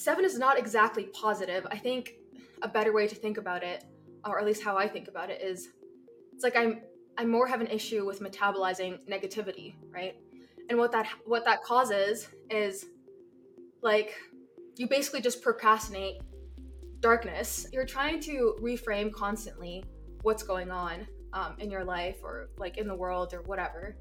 seven is not exactly positive. I think a better way to think about it, or at least how I think about it, is it's like I'm I more have an issue with metabolizing negativity, right? And what that what that causes is like you basically just procrastinate darkness. You're trying to reframe constantly what's going on um, in your life or like in the world or whatever,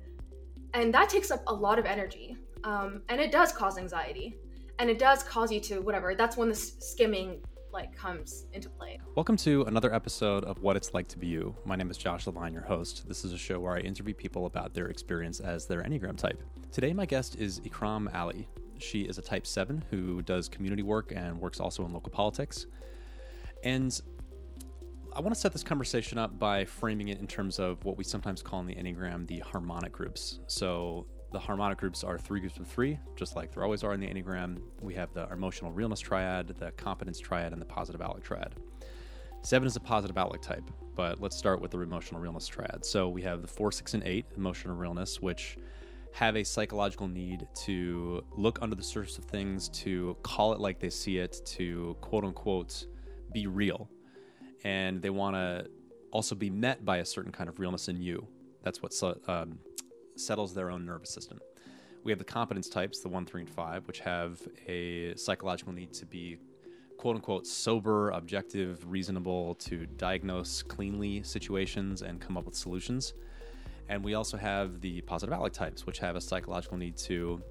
and that takes up a lot of energy, um, and it does cause anxiety, and it does cause you to whatever. That's when the skimming like comes into play. Welcome to another episode of What It's Like to Be You. My name is Josh Levine, your host. This is a show where I interview people about their experience as their Enneagram type. Today, my guest is Ikraam Ali. She is a type 7 who does community work and works also in local politics. And I want to set this conversation up by framing it in terms of what we sometimes call in the Enneagram the harmonic groups. So, the harmonic groups are three groups of three, just like there always are in the Enneagram. We have the emotional realness triad, the competence triad, and the positive outlook triad. Seven is a positive outlook type, but let's start with the emotional realness triad. So we have the four, six, and eight emotional realness, which have a psychological need to look under the surface of things, to call it like they see it, to quote unquote be real. And they want to also be met by a certain kind of realness in you. That's what um, settles their own nervous system. We have the competence types, the one, three, and five, which have a psychological need to be quote unquote sober, objective, reasonable, to diagnose cleanly situations and come up with solutions. And we also have the positive outlook types, which have a psychological need to,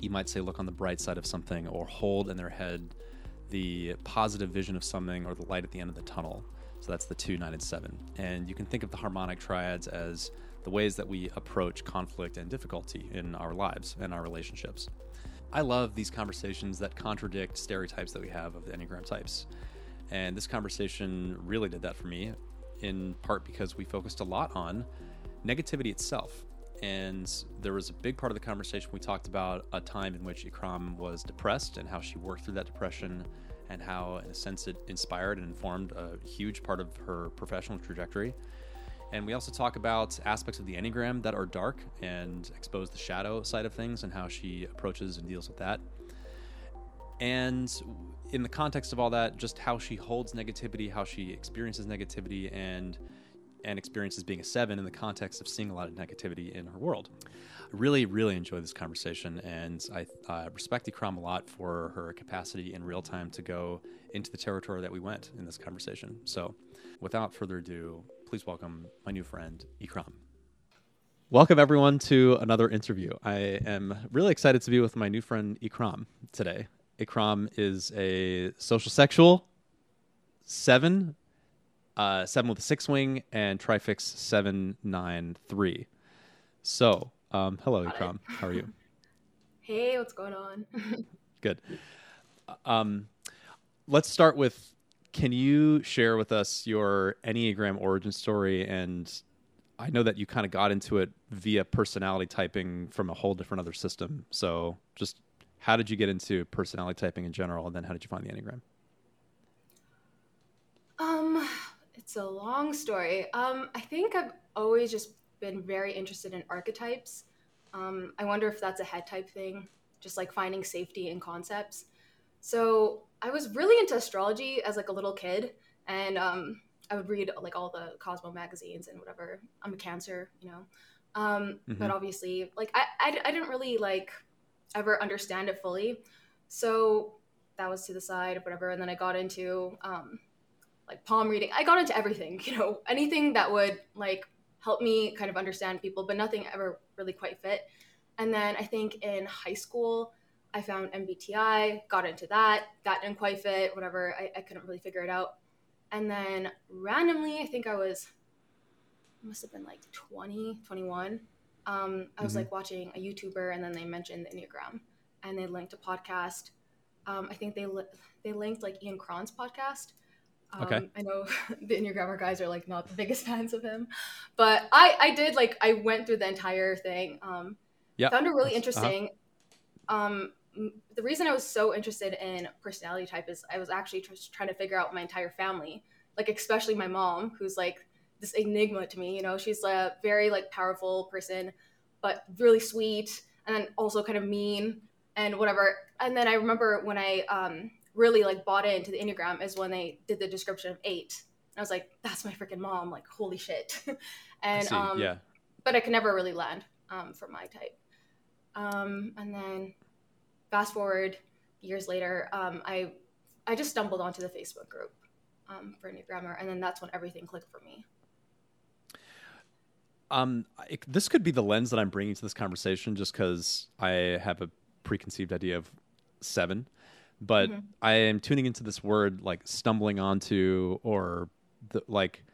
you might say, look on the bright side of something or hold in their head the positive vision of something or the light at the end of the tunnel. So that's the two, nine, and seven. And you can think of the harmonic triads as the ways that we approach conflict and difficulty in our lives and our relationships. I love these conversations that contradict stereotypes that we have of the Enneagram types. And this conversation really did that for me, in part because we focused a lot on negativity itself. And there was a big part of the conversation we talked about a time in which Ikraam was depressed and how she worked through that depression and how, in a sense, it inspired and informed a huge part of her professional trajectory. And we also talk about aspects of the Enneagram that are dark and expose the shadow side of things and how she approaches and deals with that. And in the context of all that, just how she holds negativity, how she experiences negativity, and and experiences being a seven in the context of seeing a lot of negativity in her world. I really, really enjoyed this conversation, and I uh, respect Ikraam a lot for her capacity in real time to go into the territory that we went in this conversation. So, without further ado, please welcome my new friend, Ikraam. Welcome, everyone, to another interview. I am really excited to be with my new friend, Ikraam, today. Ikraam is a social sexual, seven, uh, seven with a six wing, and Trifix 793. So, um, hello, Ikraam. How are you? Hey, what's going on? Good. Um, let's start with can you share with us your Enneagram origin story? And I know that you kind of got into it via personality typing from a whole different other system. So just how did you get into personality typing in general? And then how did you find the Enneagram? Um, it's a long story. Um, I think I've always just been very interested in archetypes. Um, I wonder if that's a head type thing, just like finding safety in concepts. So I was really into astrology as like a little kid, and um, I would read like all the Cosmo magazines and whatever. I'm a Cancer, you know, um, mm-hmm. but obviously, like I, I, I didn't really like ever understand it fully, so that was to the side, whatever. And then I got into um, like palm reading. I got into everything, you know, anything that would like help me kind of understand people, but nothing ever really quite fit. And then I think in high school, I found MBTI, got into that. That didn't quite fit, whatever. I, I couldn't really figure it out. And then randomly, I think I was, must have been like 20, 21. Um, I was mm-hmm. like watching a YouTuber and then they mentioned the Enneagram and they linked a podcast. Um, I think they, li- they linked like Ian Cron's podcast. Um, okay. I know the Enneagrammer guys are like not the biggest fans of him, but I, I did like, I went through the entire thing. Um, yeah. Found it really uh-huh. interesting. Uh-huh. Um, the reason I was so interested in personality type is I was actually trying to figure out my entire family, like especially my mom, who's like this enigma to me. You know, she's a very like powerful person, but really sweet, and then also kind of mean and whatever. And then I remember when I um, really like bought into the Enneagram is when they did the description of eight. And I was like, that's my freaking mom. Like, holy shit. and um, yeah. but I could never really land um, for my type. Um, and then fast forward years later, um, I I just stumbled onto the Facebook group um, for Enneagrammer, and then that's when everything clicked for me. Um, it, this could be the lens that I'm bringing to this conversation, just because I have a preconceived idea of seven, but Mhm. I am tuning into this word like stumbling onto, or the like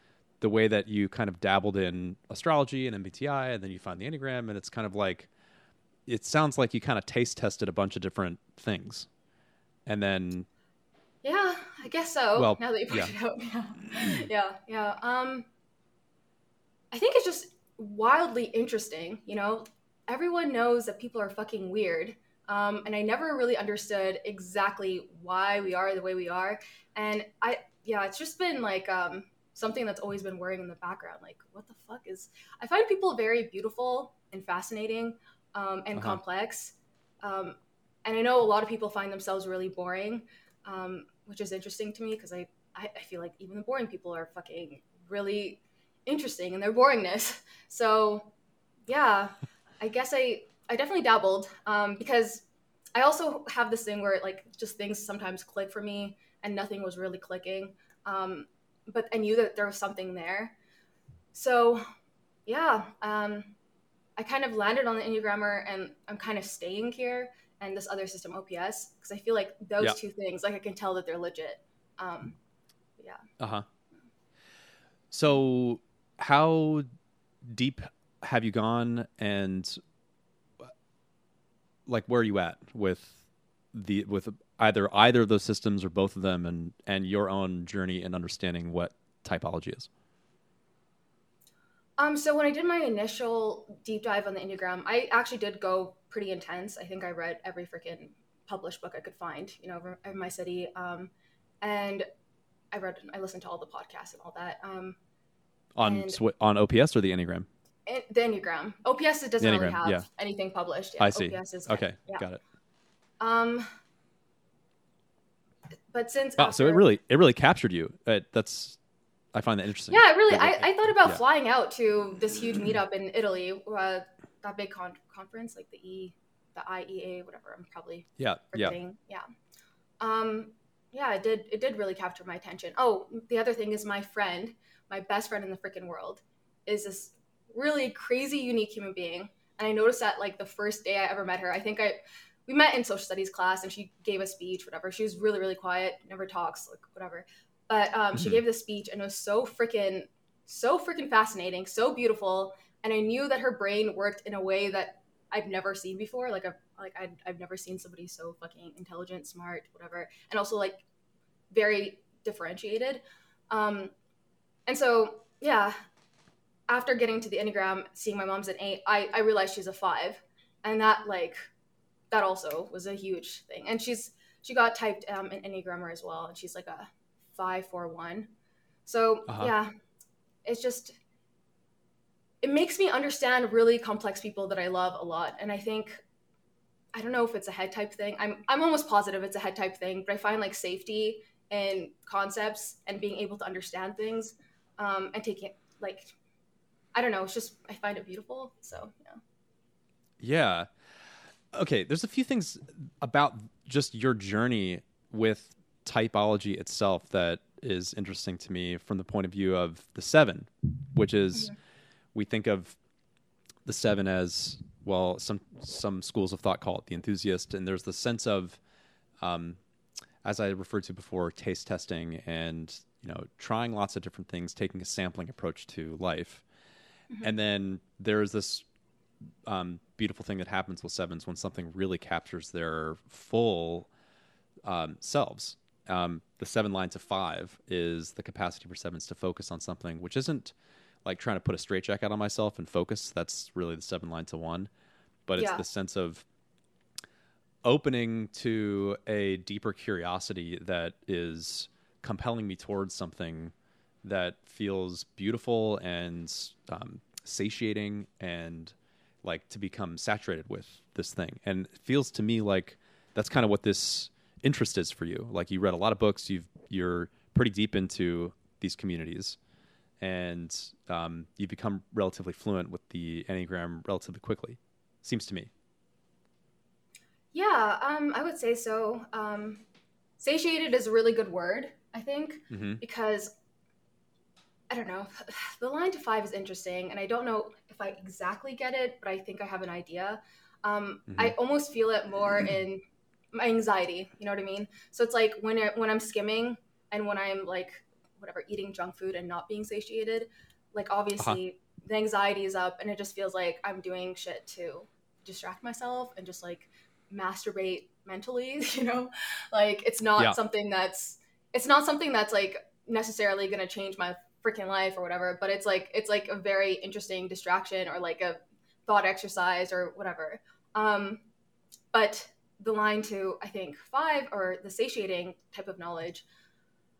the way that you kind of dabbled in astrology and MBTI, and then you find the Enneagram, and it's kind of like it sounds like you kind of taste tested a bunch of different things, and then Yeah, I guess so. Well, now that you yeah. pointed out, yeah, yeah, yeah. Um, I think it's just wildly interesting. You know, everyone knows that people are fucking weird, um, and I never really understood exactly why we are the way we are. And I, yeah, it's just been like um, something that's always been worrying in the background. Like, what the fuck is? I find people very beautiful and fascinating um, and Uh-huh. complex. Um, and I know a lot of people find themselves really boring um, which is interesting to me because I, I, I feel like even the boring people are fucking really interesting in their boringness. So, yeah, I guess I I definitely dabbled um, because I also have this thing where like just things sometimes click for me and nothing was really clicking, um, but I knew that there was something there. So, yeah, um, I kind of landed on the Enneagrammer and I'm kind of staying here and this other system OPS because I feel like those Yeah. two things like I can tell that they're legit. Um, yeah. Uh huh. So, how deep have you gone, and like where are you at with the with either either of those systems or both of them, and and your own journey in understanding what typology is? Um, so when I did my initial deep dive on the Enneagram, I actually did go pretty intense. I think I read every freaking published book I could find, you know, in my city. Um, and I read, I listened to all the podcasts and all that. Um, On sw- on OPS or the Enneagram? and the Enneagram, OPS it doesn't really Enneagram, have yeah. anything published. Yeah, I see. OPS is Okay, yeah. got it. Um, but since Wow, so it really it really captured you. Uh, that's I find that interesting. Yeah, really. I, I thought about yeah. flying out to this huge meetup in Italy, uh, that big con- conference, like the E, the IEA, whatever. I'm probably yeah, yeah. forgetting. Yeah. Um, yeah, it did. It did really capture my attention. Oh, the other thing is my friend, my best friend in the freaking world, is this really crazy, unique human being. And I noticed that like the first day I ever met her. I think I we met in social studies class, and she gave a speech. Whatever. She was really, really quiet. Never talks. Like whatever. But um, she Mhm. gave this speech, and it was so freaking, so freaking fascinating, so beautiful. And I knew that her brain worked in a way that I've never seen before. Like I've like I've, I've never seen somebody so fucking intelligent, smart, whatever, and also like very differentiated. Um, and so yeah, after getting to the enneagram, seeing my mom's an eight, I I realized she's a five, and that like that also was a huge thing. And she's she got typed um, in enneagrammer as well, and she's like a five four one. So Uh-huh. yeah, it's just it makes me understand really complex people that I love a lot. And I think I don't know if it's a head type thing. I'm I'm almost positive it's a head type thing, but I find like safety and concepts and being able to understand things um, and taking like I don't know. It's just I find it beautiful. So yeah. Yeah. Okay, there's a few things about just your journey with typology itself that is interesting to me from the point of view of the seven, which is we think of the seven as well. Some some schools of thought call it the enthusiast, and there's the sense of, um, as I referred to before, taste testing and you know trying lots of different things, taking a sampling approach to life, and then there's this um, beautiful thing that happens with sevens when something really captures their full um, selves. Um, the seven line to five is the capacity for sevens to focus on something, which isn't like trying to put a straight straitjacket on myself and focus. That's really the seven line to one, but it's Yeah. the sense of opening to a deeper curiosity that is compelling me towards something that feels beautiful and um, satiating and like to become saturated with this thing and it feels to me like that's kind of what this interest is for you. Like you read a lot of books, you've you're pretty deep into these communities, and um, you become relatively fluent with the Enneagram relatively quickly. Seems to me. Yeah, um, I would say so. Um, satiated is a really good word, I think, mm-hmm. because I don't know. The line to five is interesting, and I don't know if I exactly get it, but I think I have an idea. Um, mm-hmm. I almost feel it more in my anxiety. You know what I mean? So it's like when it, when I'm skimming and when I'm like whatever eating junk food and not being satiated, like obviously uh-huh. the anxiety is up, and it just feels like I'm doing shit to distract myself and just like masturbate mentally. You know, like it's not yeah. something that's it's not something that's like necessarily going to change my freaking life or whatever but it's like it's like a very interesting distraction or like a thought exercise or whatever um but the line to i think five or the satiating type of knowledge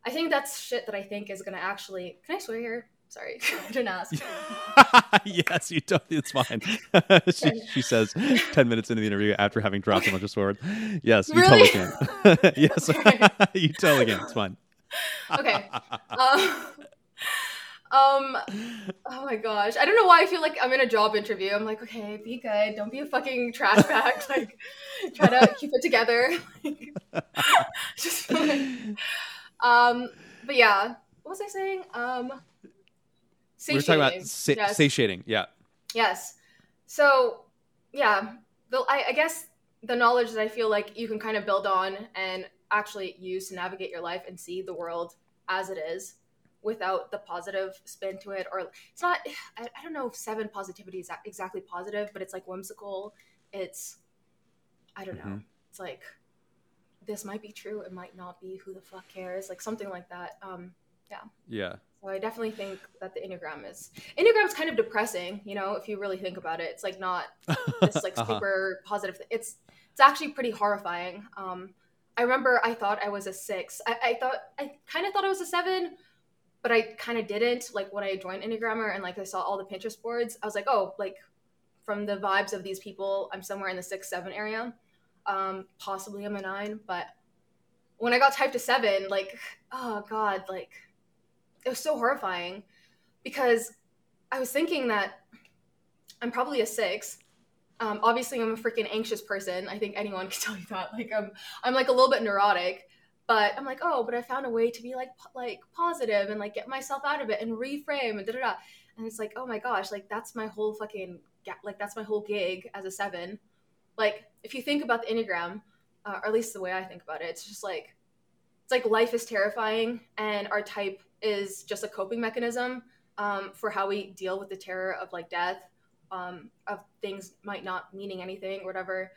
i think that's shit that i think is going to actually can i swear here? Sorry i didn't ask. Yes you don't it's fine. She, she, says 10 minutes into the interview after having dropped a bunch of swords. Yes you really? totally can. Yes. You totally can it's fine. Okay. Um, um, oh my gosh. I don't know why I feel like I'm in a job interview. I'm like, okay, be good. Don't be a fucking trash bag. like, try to keep it together. just um, but yeah, what was I saying? Um, we are talking about sa- yes. satiating. Yeah. Yes. So, yeah, the, I, I guess the knowledge that I feel like you can kind of build on and actually use to navigate your life and see the world as it is without the positive spin to it or it's not I, I, don't know if seven positivity is exactly positive but it's like whimsical it's i don't know mm-hmm. it's like this might be true it might not be who the fuck cares like something like that um yeah yeah so i definitely think that the enneagram is enneagram's kind of depressing you know if you really think about it it's like not this like uh-huh. super positive thing. it's it's actually pretty horrifying um I remember I thought I was a six. I, I thought I kind of thought I was a seven, but I kind of didn't. Like when I joined Enneagrammer and like I saw all the Pinterest boards, I was like, oh, like from the vibes of these people, I'm somewhere in the six, seven area. Um, possibly I'm a nine, but when I got typed to seven, like, oh God, like it was so horrifying because I was thinking that I'm probably a six. Um, obviously, I'm a freaking anxious person. I think anyone can tell you that. Like, I'm, I'm like a little bit neurotic but I'm like, oh, but I found a way to be like like positive and like get myself out of it and reframe and da da da. And it's like, oh my gosh, like that's my whole fucking like that's my whole gig as a seven. Like if you think about the enneagram, uh, or at least the way I think about it, it's just like it's like life is terrifying, and our type is just a coping mechanism um, for how we deal with the terror of like death, um, of things might not meaning anything or whatever.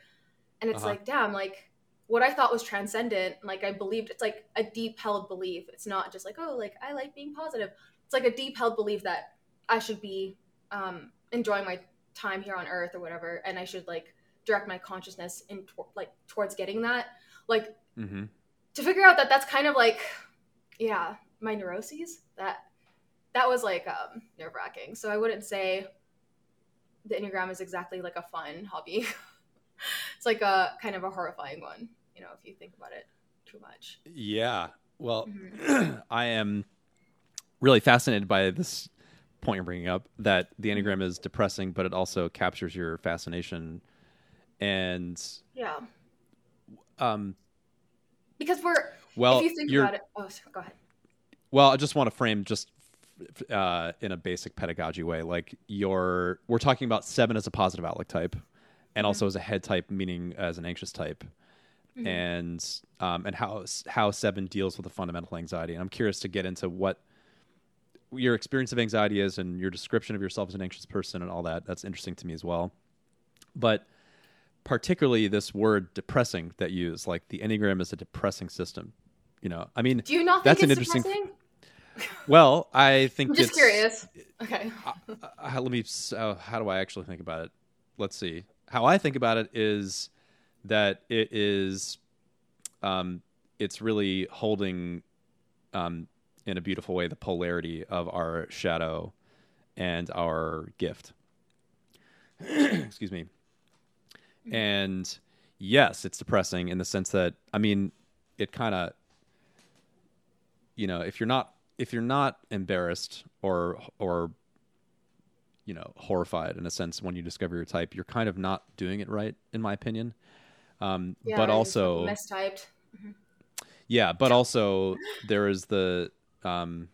And it's uh-huh. like, damn, like what I thought was transcendent, like I believed it's like a deep held belief. It's not just like, oh, like I like being positive. It's like a deep held belief that I should be um, enjoying my time here on earth or whatever. And I should like direct my consciousness in like towards getting that. Like mm-hmm. to figure out that that's kind of like, yeah, my neuroses that that was like um, nerve wracking. So I wouldn't say the Enneagram is exactly like a fun hobby. it's like a kind of a horrifying one you know, if you think about it too much. Yeah. Well, mm-hmm. I am really fascinated by this point you're bringing up that the mm-hmm. Enneagram is depressing, but it also captures your fascination. And yeah. Um, because we're, well, if you think about it, oh, sorry, go ahead. Well, I just want to frame just uh, in a basic pedagogy way. Like your, we're talking about seven as a positive outlook type, and mm-hmm. also as a head type, meaning as an anxious type mm-hmm. and um, and how how seven deals with the fundamental anxiety. And I'm curious to get into what your experience of anxiety is and your description of yourself as an anxious person and all that. That's interesting to me as well. But particularly this word depressing that you use, like the Enneagram is a depressing system. You know, I mean, do you not that's an interesting. Depressing? Well, I think I'm just curious. Okay. uh, uh, let me. Uh, how do I actually think about it? Let's see. How I think about it is that it is um, it's really holding um, in a beautiful way the polarity of our shadow and our gift. Excuse me. And yes, it's depressing in the sense that I mean, it kind of, you know, if you're not if you're not embarrassed or or you know horrified in a sense when you discover your type, you're kind of not doing it right, in my opinion. Um, Yeah, but also, mistyped. yeah, but also there is the, um,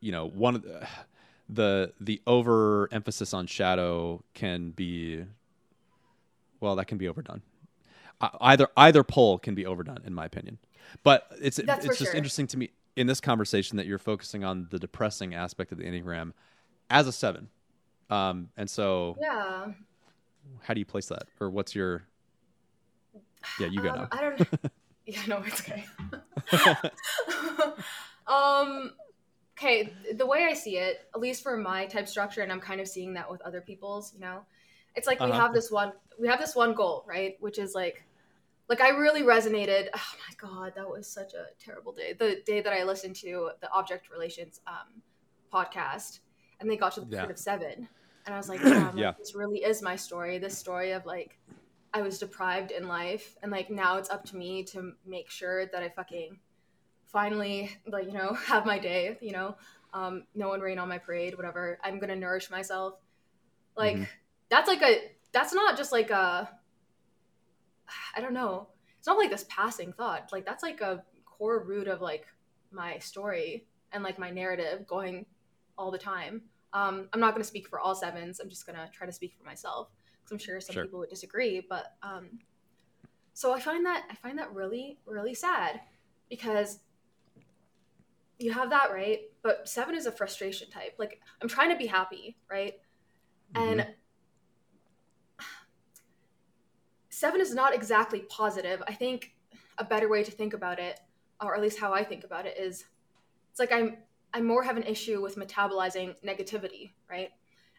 you know, one of the the, the overemphasis on shadow can be, well, that can be overdone. Either either pole can be overdone, in my opinion. But it's That's it's just sure. interesting to me in this conversation that you're focusing on the depressing aspect of the enneagram as a seven. Um, and so, Yeah. how do you place that, or what's your? Yeah, you go um, now. I don't. Yeah, no, it's okay. um, okay, the way I see it, at least for my type structure, and I'm kind of seeing that with other people's. You know, it's like we Uh-huh. have this one. We have this one goal, right? Which is like, like I really resonated. Oh my god, that was such a terrible day. The day that I listened to the object relations um, podcast, and they got to the Yeah. point of seven, and I was like, damn, like, Yeah. this really is my story. This story of like I was deprived in life, and like now it's up to me to make sure that I fucking finally like you know have my day. You know, um, no one rain on my parade. Whatever. I'm gonna nourish myself. Like Mhm. that's like a that's not just like a I don't know. It's not like this passing thought. Like that's like a core root of like my story and like my narrative going all the time. Um, I'm not going to speak for all sevens. I'm just going to try to speak for myself I'm sure some Sure. people would disagree. But um, so I find that I find that really really sad because you have that right, but seven is a frustration type. Like I'm trying to be happy, right? Mm-hmm. And seven is not exactly positive. I think a better way to think about it, or at least how I think about it, is it's like I'm I more have an issue with metabolizing negativity, right?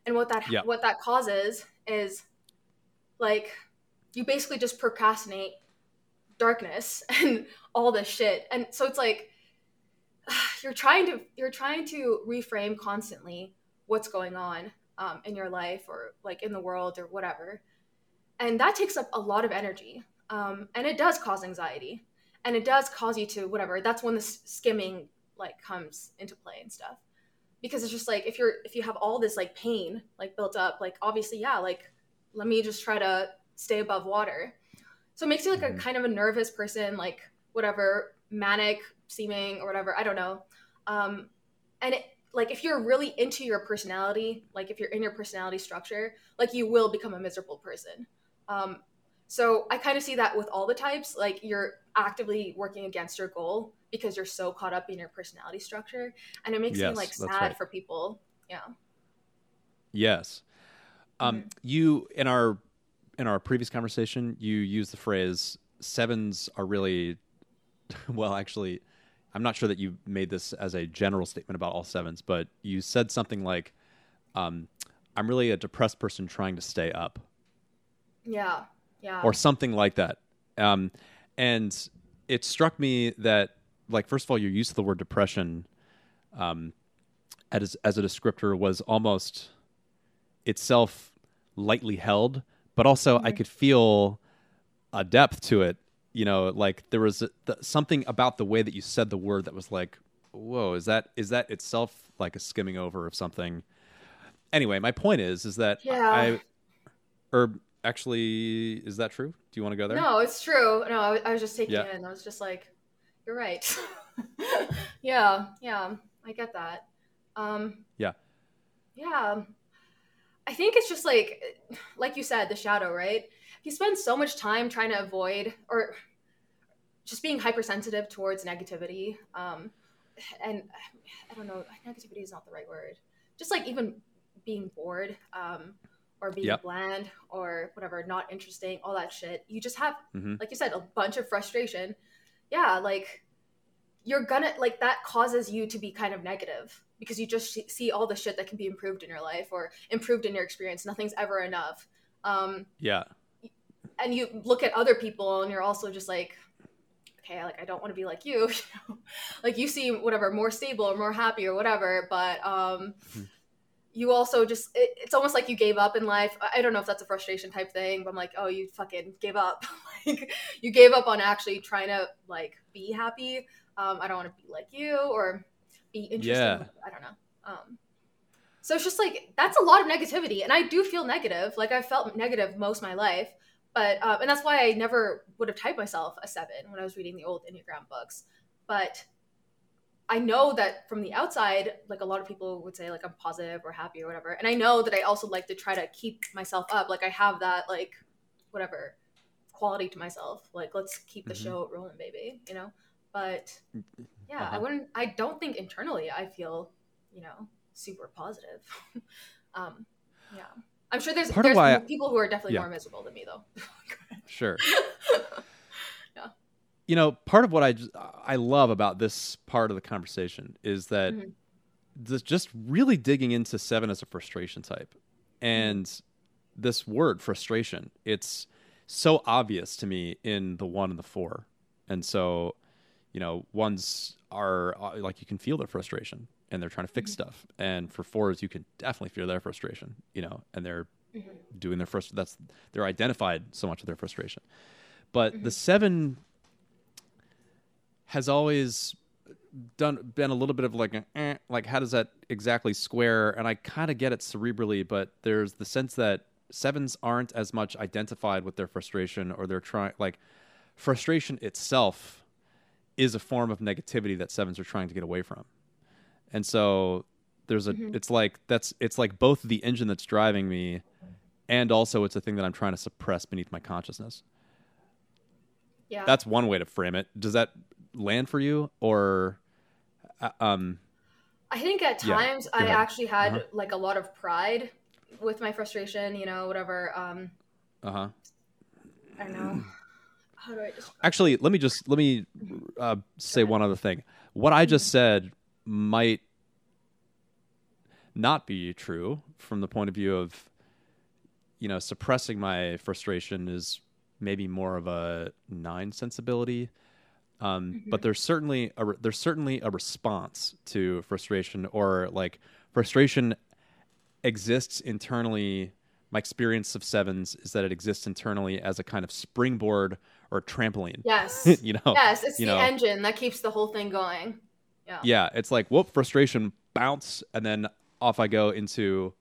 And what that Yeah. what that causes is like you basically just procrastinate darkness and all this shit. And so it's like you're trying to you're trying to reframe constantly what's going on um, in your life or like in the world or whatever and that takes up a lot of energy um, and it does cause anxiety and it does cause you to whatever that's when the skimming like comes into play and stuff because it's just like if you're if you have all this like pain like built up like obviously yeah like let me just try to stay above water. So it makes you like a kind of a nervous person like whatever manic seeming or whatever i don't know. Um and it like if you're really into your personality like if you're in your personality structure like you will become a miserable person. Um so i kind of see that with all the types like you're actively working against your goal because you're so caught up in your personality structure. And it makes Yes, me like sad right. for people. Yeah. Yes. Um, Mhm. You in our in our previous conversation, you used the phrase sevens are really well. Actually, I'm not sure that you made this as a general statement about all sevens, but you said something like, um, "I'm really a depressed person trying to stay up," yeah yeah or something like that. Um, and it struck me that, like, first of all, your use of the word depression um, as as a descriptor was almost itself lightly held, but also I Mhm. could feel a depth to it. You know, like there was a, th- something about the way that you said the word that was like, "Whoa, is that is that itself like a skimming over of something?" Anyway, my point is, is that Yeah. I, or actually, is that true? Do you want to go there? No, it's true. No, I, I was just taking Yeah. it in. I was just like, you're right. yeah, yeah, I get that. Um, Yeah. Yeah. I think it's just like, like you said, the shadow, right? You spend so much time trying to avoid or just being hypersensitive towards negativity. Um, and I don't know, negativity is not the right word. Just like even being bored um, or being Yep. bland or whatever, not interesting, all that shit. You just have, Mhm. like you said, a bunch of frustration. Yeah, like you're gonna, like that causes you to be kind of negative because you just see- see all the shit that can be improved in your life or improved in your experience. Nothing's ever enough. Um, Yeah. and you look at other people and you're also just like okay like i don't want to be like you like you seem whatever more stable or more happy or whatever but um Mhm. you also just it, it's almost like you gave up in life i don't know if that's a frustration type thing but i'm like oh you fucking gave up like you gave up on actually trying to like be happy um, i don't want to be like you or be interested Yeah. i don't know um, so it's just like that's a lot of negativity and i do feel negative like i felt negative most of my life but um, and that's why i never would have typed myself a seven when i was reading the old enneagram books but I know that from the outside, like a lot of people would say, like I'm positive or happy or whatever. And I know that I also like to try to keep myself up. Like I have that like whatever quality to myself. Like let's keep the Mhm. show rolling, baby. You know. But yeah, I Uh-huh. wouldn't. I don't think internally I feel, you know, super positive. um, yeah, I'm sure there's Part there's why I- people who are definitely Yeah. more miserable than me though. Sure. Yeah. You know, part of what I just, I love about this part of the conversation is that Mhm. this just really digging into seven as a frustration type, and this word frustration. It's so obvious to me in the one and the four, and so you know ones are uh, like you can feel their frustration and they're trying to fix Mhm. stuff, and for fours you can definitely feel their frustration. You know, and they're Mhm. doing their first that's they're identified so much with their frustration but the Mhm. seven has always done been a little bit of like a, eh, like how does that exactly square and i kind of get it cerebrally but there's the sense that sevens aren't as much identified with their frustration or they're trying like frustration itself is a form of negativity that sevens are trying to get away from and so there's a Mhm. it's like that's it's like both the engine that's driving me and also it's a thing that i'm trying to suppress beneath my consciousness yeah. that's one way to frame it does that land for you or uh, um I think at times go I actually had Uh-huh. like a lot of pride with my frustration, you know, whatever. Um, uh-huh I don't know. How do I describe actually let me just let me uh, say one other thing. What i just said might not be true from the point of view of you know suppressing my frustration is maybe more of a nine sensibility. Um, but there's certainly a re- there's certainly a response to frustration or like frustration exists internally. My experience of sevens is that it exists internally as a kind of springboard or trampoline Yes. you know yes, it's the know. engine that keeps the whole thing going. Yeah. yeah it's like whoop frustration bounce and then off i go into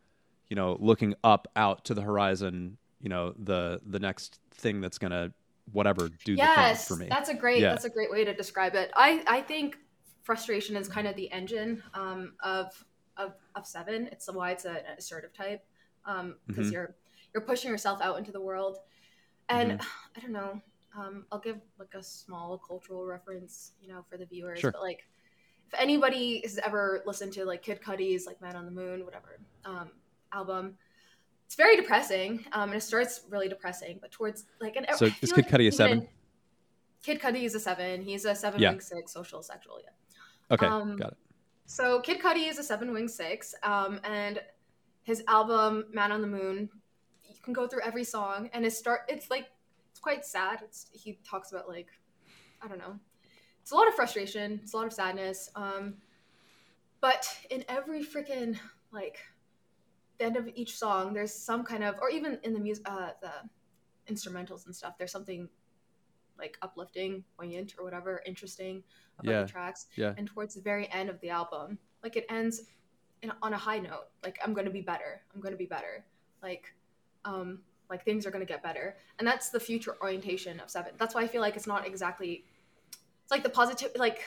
you know looking up out to the horizon you know the the next thing that's gonna whatever do Yes, the thing for me that's a great Yeah. that's a great way to describe it. I I think frustration is kind of the engine um, of of of seven. It's why it's a, an assertive type um, because Mhm. you're you're pushing yourself out into the world, and Mm-hmm. I don't know. Um, I'll give like a small cultural reference, you know, for the viewers. Sure. But like, if anybody has ever listened to like Kid Cudi's like Man on the Moon, whatever um, album, it's very depressing. Um, and it starts really depressing, but towards like an So is Kid like Cudi a seven? Kid Cudi is a seven. He's a seven Yeah. wing six social sexual. Yeah. okay um, got it So Kid Cudi is a seven wing six, um, and his album Man on the Moon. You can go through every song, and it start. It's like it's quite sad. It's he talks about like I don't know. It's a lot of frustration. It's a lot of sadness. Um, but in every freaking like the end of each song, there's some kind of, or even in the music, uh, the instrumentals and stuff. There's something like uplifting, poignant, or whatever, interesting about Yeah. the tracks. Yeah. And towards the very end of the album, like it ends in, on a high note. Like I'm gonna be better. I'm gonna be better. Like, um, like things are gonna get better. And that's the future orientation of Seven. That's why I feel like it's not exactly. It's like the positive, like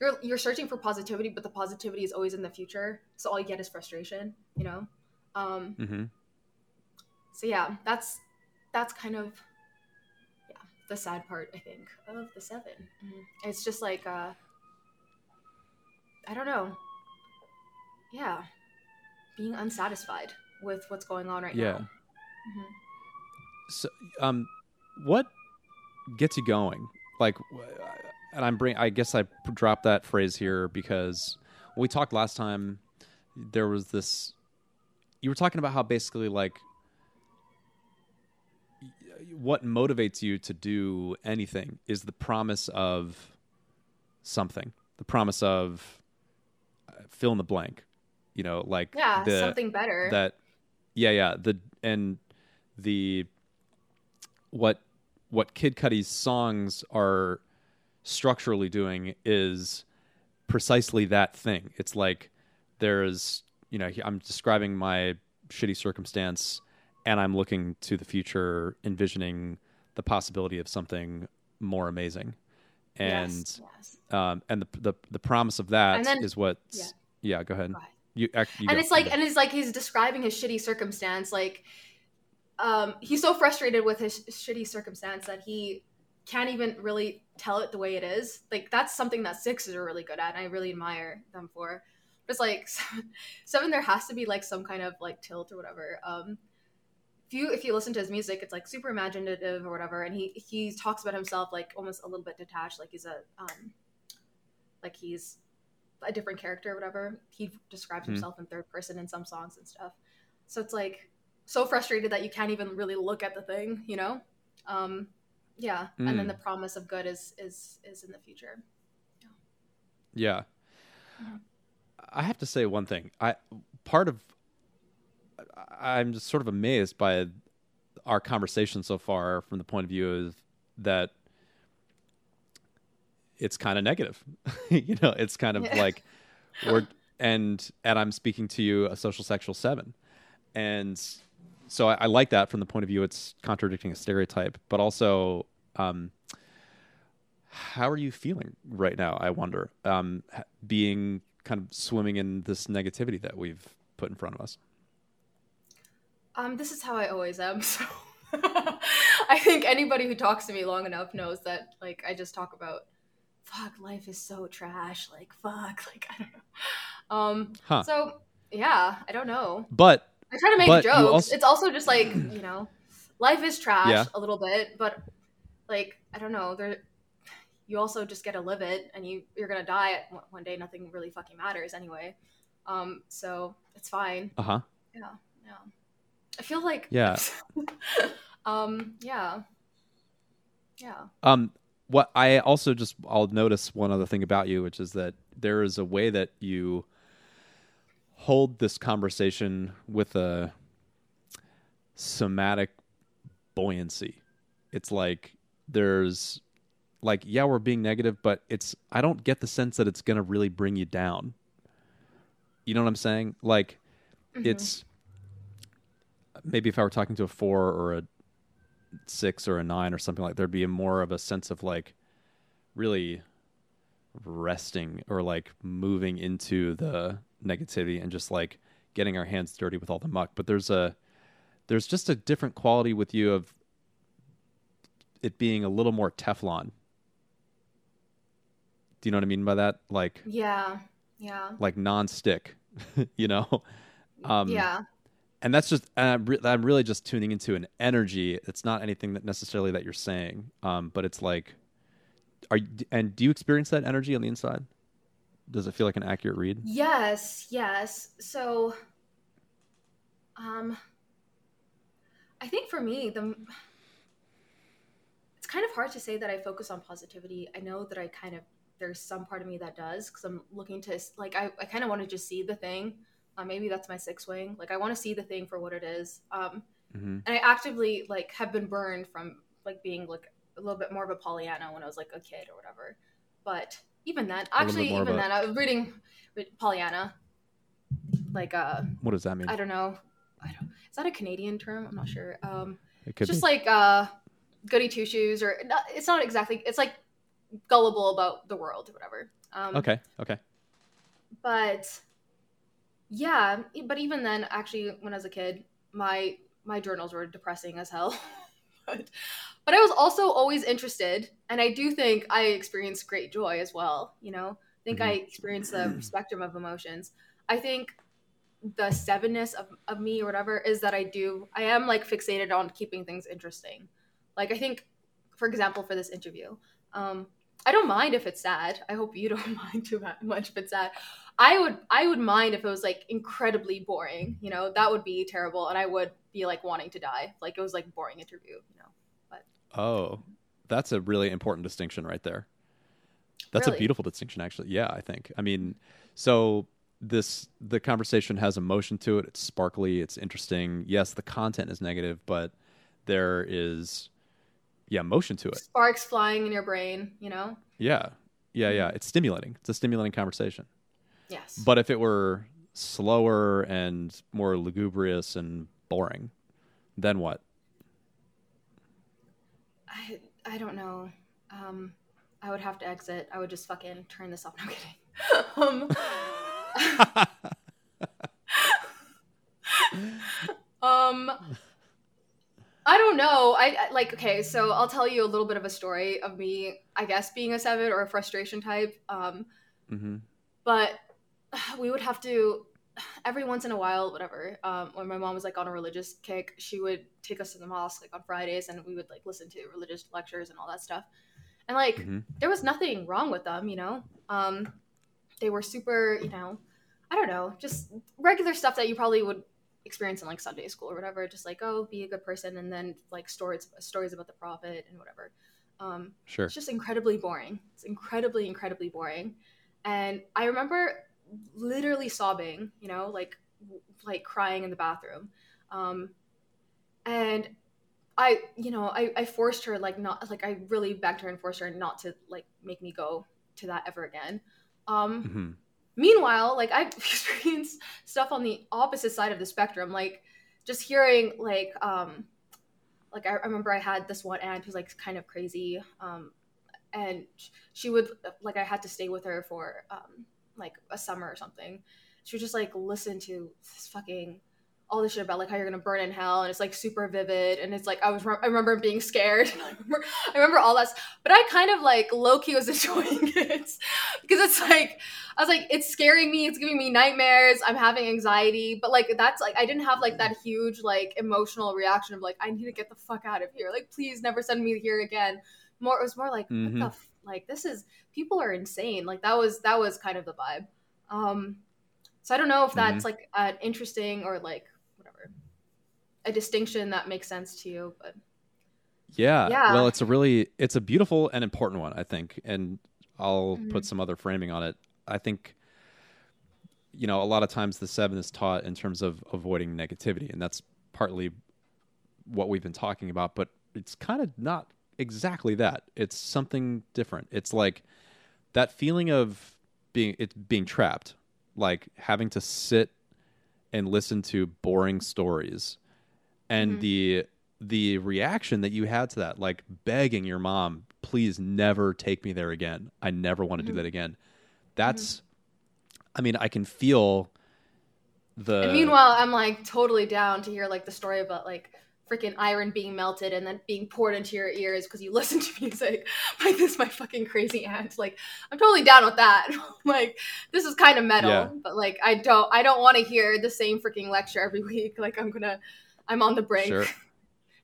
you're you're searching for positivity, but the positivity is always in the future. So all you get is frustration. You know. Um, mm-hmm. so yeah, that's that's kind of yeah the sad part I think of the 7 Mhm. It's just like uh, I don't know. Yeah, being unsatisfied with what's going on right yeah now. Mhm. So um what gets you going like and i'm bring i guess I dropped that phrase here because when we talked last time there was this you were talking about how basically like what motivates you to do anything is the promise of something the promise of uh, fill in the blank You know, like Yeah, the, something better. that yeah yeah the and the what what kid cudi's songs are structurally doing is precisely that thing it's like there's you know i'm describing my shitty circumstance and i'm looking to the future envisioning the possibility of something more amazing and yes, yes. um and the the, the promise of that then- is what yeah. yeah go ahead Go ahead. you, you and go, it's like and it's like he's describing his shitty circumstance like um he's so frustrated with his shitty circumstance that he can't even really tell it the way it is like that's something that sixes are really good at and i really admire them for but it's like seven there has to be like some kind of like tilt or whatever um if you if you listen to his music it's like super imaginative or whatever and he he talks about himself like almost a little bit detached like he's a um like he's a different character or whatever. He describes Hmm. himself in third person in some songs and stuff. So it's like so frustrated that you can't even really look at the thing, you know? Um yeah. And then Mm. the promise of good is is is in the future. Yeah. Mhm. I have to say one thing. I part of I'm just sort of amazed by our conversation so far from the point of view of that it's kind of negative. you know, it's kind of Yeah. like we're and and I'm speaking to you a social sexual seven. And so I, I like that from the point of view it's contradicting a stereotype, but also um how are you feeling right now? I wonder, um, being kind of swimming in this negativity that we've put in front of us. Um this is how I always am. So I think anybody who talks to me long enough knows that like I just talk about fuck life is so trash like fuck like I don't know. Um Huh. so yeah, I don't know. But I try to make jokes. also- It's also just like you know, life is trash Yeah. a little bit, but like I don't know. There, you also just get to live it, and you you're gonna die at one- one day. Nothing really fucking matters anyway. Um, so it's fine. uh huh, Yeah, yeah. I feel like Yeah. um, yeah, yeah. um, what I also just I'll notice one other thing about you, which is that there is a way that you hold this conversation with a somatic buoyancy. It's like there's like yeah we're being negative but it's i don't get the sense that it's going to really bring you down you know what i'm saying like Mhm. it's maybe if i were talking to a four or a six or a nine or something like there'd be a more of a sense of like really resting or like moving into the negativity and just like getting our hands dirty with all the muck. But there's a there's just a different quality with you of it being a little more teflon. Do you know what i mean by that? Like yeah, yeah, like non-stick you know? Um yeah. and that's just and I'm, re- I'm really just tuning into an energy. It's not anything that necessarily that you're saying um but it's like are you, and do you experience that energy on the inside does it feel like an accurate read Yes, yes. So, um, I think for me, the it's kind of hard to say that I focus on positivity. I know that I kind of there's some part of me that does because I'm looking to like I, I kind of want to just see the thing. Uh, maybe that's my six wing. Like I want to see the thing for what it is. Um, mm-hmm. and I actively like have been burned from like being like a little bit more of a Pollyanna when I was like a kid or whatever. But even then, A little bit actually, even then, I was reading Pollyanna. Like uh, what does that mean I don't know. I don't. Is that a Canadian term? I'm not sure. Um, it could just be like uh, goody two shoes, or it's not exactly. It's like gullible about the world or whatever. Um, okay okay but yeah but even then actually when i was a kid my my journals were depressing as hell but but i was also always interested and i do think i experienced great joy as well you know? I think i experienced the spectrum of emotions. I think the sevenness of, of me or whatever is that i do i am like fixated on keeping things interesting. Like i think for example for this interview um i don't mind if it's sad. I hope you don't mind too much if it's sad. I would i would mind if it was like incredibly boring you know? That would be terrible and i would be like wanting to die. Like it was like boring interview oh that's a really important distinction right there that's a beautiful distinction actually yeah i think i mean so this the conversation has emotion to it. It's sparkly. It's interesting. Yes, the content is negative, but there is yeah motion to it. Sparks flying in your brain. You know. Yeah, yeah, yeah. Mm-hmm. It's stimulating. It's a stimulating conversation. Yes. But if it were slower and more lugubrious and boring, then what? I I don't know. Um, I would have to exit. I would just fucking turn this off. No I'm kidding. um, um, I don't know. I, I like okay. So I'll tell you a little bit of a story of me. I guess being a seven or a frustration type. Um, mm-hmm. but we would have to every once in a while, whatever. Um, when my mom was like on a religious kick, she would take us to the mosque like on Fridays, and we would like listen to religious lectures and all that stuff. And like, Mhm. there was nothing wrong with them, you know. Um, they were super, you know, I don't know, just regular stuff that you probably would experience in like Sunday school or whatever. Just like, oh, be a good person, and then like stories stories about the prophet and whatever. Um, Sure. it's just incredibly boring. It's incredibly, incredibly boring. And I remember literally sobbing, you know, like like crying in the bathroom. Um, and I, you know, I, I forced her like not like I really begged her and forced her not to like make me go to that ever again. Um, hmm meanwhile like i've experienced stuff on the opposite side of the spectrum like just hearing like um like i remember i had this one aunt who's like kind of crazy um and she would like i had to stay with her for um like a summer or something she would just like listen to this fucking all this shit about like how you're gonna burn in hell and it's like super vivid and it's like i was i remember being scared I remember, I remember all that but i kind of like low-key was enjoying it because it's like I was like, it's scaring me. It's giving me nightmares. I'm having anxiety. But like, that's like, I didn't have like that huge like emotional reaction of like, I need to get the fuck out of here. Like, please never send me here again. More, it was more like, Mhm. what the f- like, this is people are insane. Like that was that was kind of the vibe. Um, so I don't know if that's like an interesting or like whatever a distinction that makes sense to you, but Yeah. Yeah. Well, it's a really it's a beautiful and important one, I think, and I'll Mhm. put some other framing on it. I think you know, a lot of times the 7 is taught in terms of avoiding negativity, and that's partly what we've been talking about, but it's kind of not exactly that. It's something different. It's like that feeling of being it's being trapped, like having to sit and listen to boring stories and Mhm. the the reaction that you had to that like begging your mom please never take me there again i never want to Mhm. do that again that's i mean i can feel the and meanwhile, I'm like totally down to hear like the story about like freaking iron being melted and then being poured into your ears because you listen to music by this my fucking crazy aunt. Like I'm totally down with that. like this is kind of metal, Yeah. but like I don't I don't want to hear the same freaking lecture every week. Like I'm gonna I'm on the brink. Sure.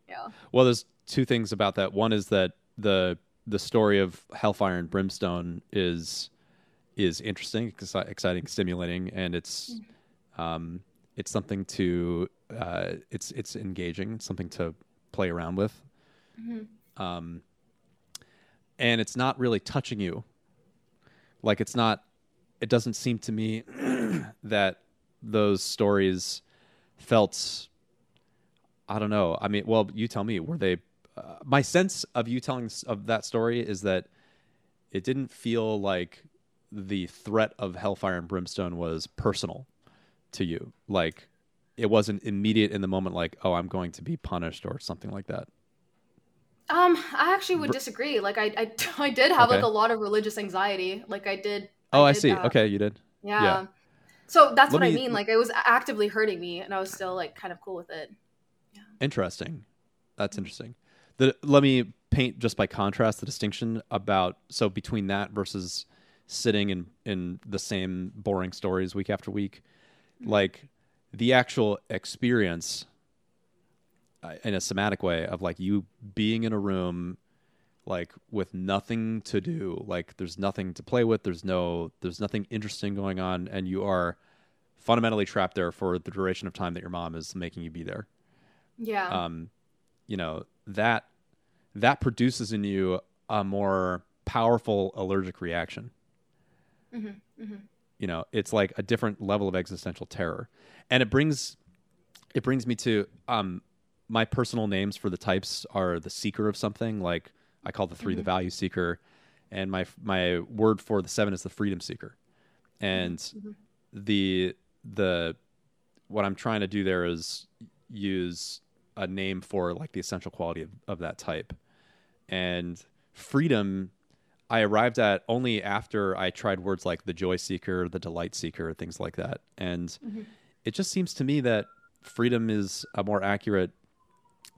Yeah. well there's two things about that one is that the the story of hellfire and brimstone is is interesting exciting stimulating and it's um it's something to uh it's it's engaging it's something to play around with Mhm. um, and it's not really touching you. Like it's not. It doesn't seem to me that those stories felt. I don't know. I mean, well, you tell me. Were they? Uh, my sense of you telling of that story is that it didn't feel like the threat of hellfire and brimstone was personal to you. Like it wasn't immediate in the moment. Like, oh, I'm going to be punished or something like that. Um, I actually would disagree. Like I I, I did have like a lot of religious anxiety. Like I did. Oh, I did see. that. Okay, you did. Yeah. Yeah. So that's Let what I mean. Like it was actively hurting me, and I was still like kind of cool with it. Interesting. That's interesting. The, let me paint just by contrast the distinction about so between that versus sitting in in the same boring stories week after week, like the actual experience uh, in a somatic way of like you being in a room like with nothing to do like there's nothing to play with there's no there's nothing interesting going on and you are fundamentally trapped there for the duration of time that your mom is making you be there Yeah. um, you know that that produces in you a more powerful allergic reaction. hmm hmm You know, it's like a different level of existential terror, and it brings it brings me to um my personal names for the types are the seeker of something. Like I call the 3 the mm-hmm. value seeker, and my my word for the seven is the freedom seeker, and mm-hmm. Mm-hmm. the the what I'm trying to do there is use a name for like the essential quality of, of that type. And freedom, I arrived at only after I tried words like the joy seeker, the delight seeker, things like that. And mm-hmm. it just seems to me that freedom is a more accurate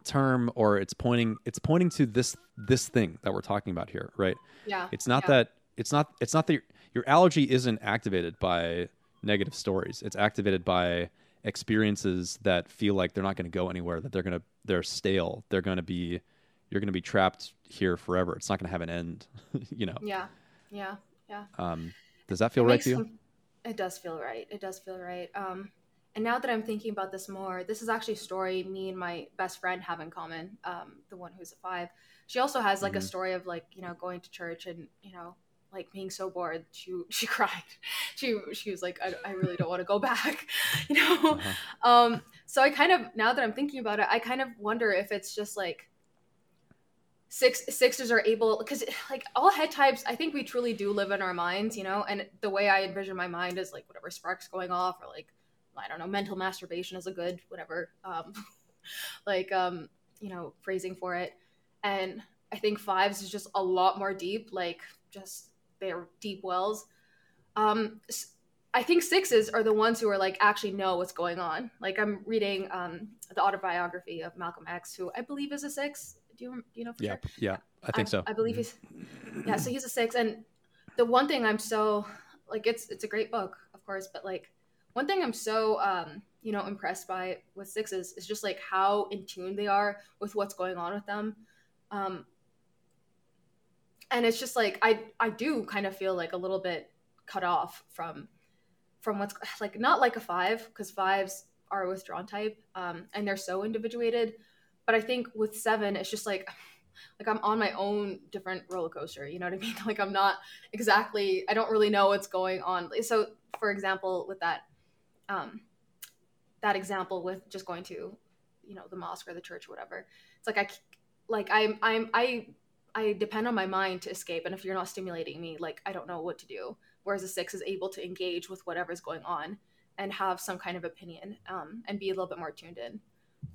term or it's pointing it's pointing to this this thing that we're talking about here right Yeah. it's not yeah. that it's not it's not that your, your allergy isn't activated by negative stories it's activated by experiences that feel like they're not going to go anywhere that they're going to they're stale they're going to be you're going to be trapped here forever it's not going to have an end you know Yeah. Yeah. Yeah. um does that feel It right to you some- it does feel right. It does feel right. Um, and now that I'm thinking about this more, this is actually a story me and my best friend have in common. Um, the one who's a five. She also has like a Mhm. story of like you know going to church and you know like being so bored she she cried. She she was like I, I really don't want to go back. You know. Uh-huh. Um, so I kind of now that I'm thinking about it, I kind of wonder if it's just like six sixers are able because like all head types i think we truly do live in our minds you know? And the way i envision my mind is like whatever sparks going off or like i don't know mental masturbation is a good whatever um like um you know phrasing for it. And i think fives is just a lot more deep like just they're deep wells. Um i think sixes are the ones who are like actually know what's going on. Like i'm reading um the autobiography of malcolm x who i believe is a six do you, do you know for yeah sure yeah i think so I believe Mhm. he's yeah. So he's a six, and the one thing I'm so like it's it's a great book, of course, but like one thing I'm so um you know impressed by with sixes is just like how in tune they are with what's going on with them, um, and it's just like I I do kind of feel like a little bit cut off from from what's like not like a five because fives are a withdrawn type um, and they're so individuated but i think with seven it's just like like i'm on my own different roller coaster you know what i mean? Like i'm not exactly i don't really know what's going on. So for example with that um that example with just going to you know the mosque or the church or whatever it's like I, like i'm i'm i i depend on my mind to escape. And if you're not stimulating me like i don't know what to do. Whereas a six is able to engage with whatever's going on and have some kind of opinion um, and be a little bit more tuned in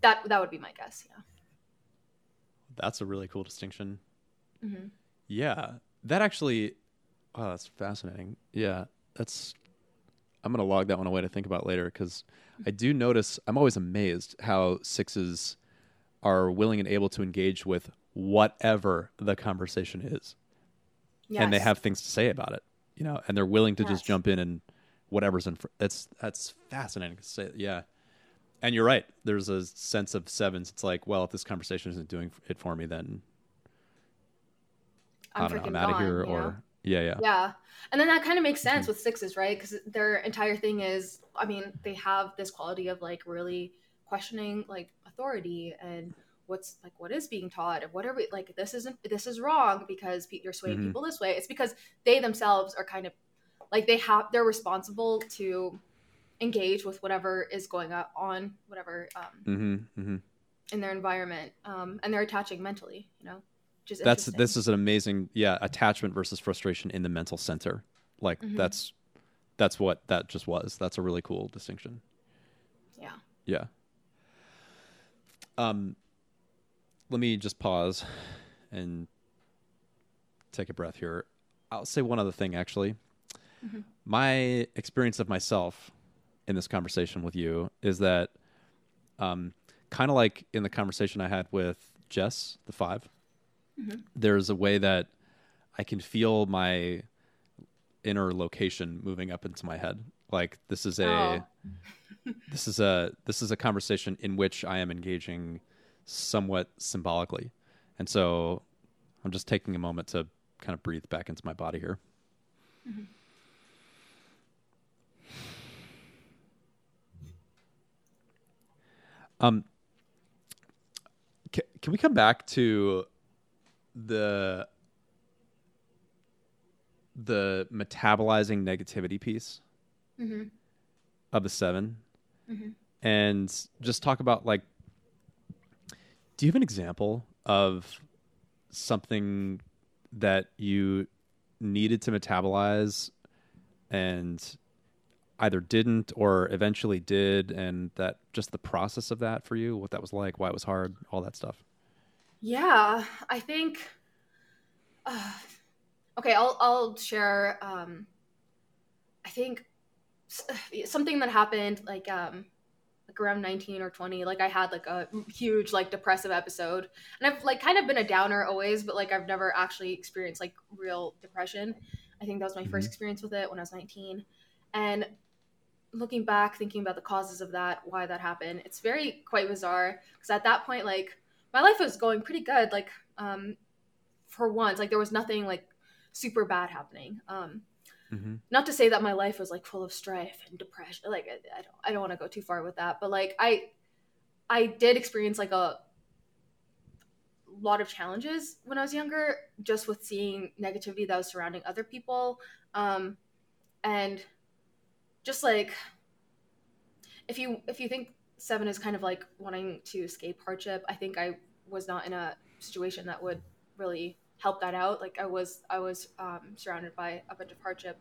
that that would be my guess yeah that's a really cool distinction hmm Yeah, that actually, oh, that's fascinating. Yeah, that's. I'm gonna log that one away to think about later because I do notice I'm always amazed how sixes are willing and able to engage with whatever the conversation is, and they have things to say about it. You know, and they're willing to just jump in and whatever's in. Fr- that's that's fascinating to say. Yeah. And you're right. There's a sense of sevens. It's like, well, if this conversation isn't doing it for me, then I'm I don't know, I'm out of here, know? or yeah, yeah, yeah and then that kind of makes Mm-hmm. sense with sixes right because their entire thing is i mean they have this quality of like really questioning like authority and what's like what is being taught and what are we like this isn't this is wrong because you're swaying Mhm. people this way it's because they themselves are kind of like they have they're responsible to engage with whatever is going on whatever um, Mm-hmm, mm-hmm. in their environment um, and they're attaching mentally you know which is That's this is an amazing yeah attachment versus frustration in the mental center. Like Mhm. that's that's what that just was. That's a really cool distinction. yeah Yeah. Um, let me just pause and take a breath here. I'll say one other thing actually. Mhm. My experience of myself in this conversation with you is that um, kind of like in the conversation I had with Jess, the 5 Mhm. there's a way that I can feel my inner location moving up into my head. Like this is a Oh. this is a this is a conversation in which I am engaging somewhat symbolically. And so I'm just taking a moment to kind of breathe back into my body here. Um can, can we come back to the the metabolizing negativity piece Mm-hmm. of the 7 Mhm. and just talk about like do you have an example of something that you needed to metabolize and either didn't or eventually did and that just the process of that for you what that was like why it was hard all that stuff Yeah, I think. Uh, okay, I'll I'll share. Um, I think something that happened like um like around 19 or 20 like i had like a huge like depressive episode and i've like kind of been a downer always but like i've never actually experienced like real depression i think that was my first Mhm. experience with it when i was 19 and looking back thinking about the causes of that why that happened it's very quite bizarre. Because at that point like my life was going pretty good like um for once like there was nothing like super bad happening. Um mm-hmm. not to say that my life was like full of strife and depression like i, I don't i don't want to go too far with that but like i i did experience like a lot of challenges when i was younger just with seeing negativity that was surrounding other people. Um and just like if you if you think seven is kind of like wanting to escape hardship i think i was not in a situation that would really help that out. Like i was i was um, surrounded by a bunch of hardship.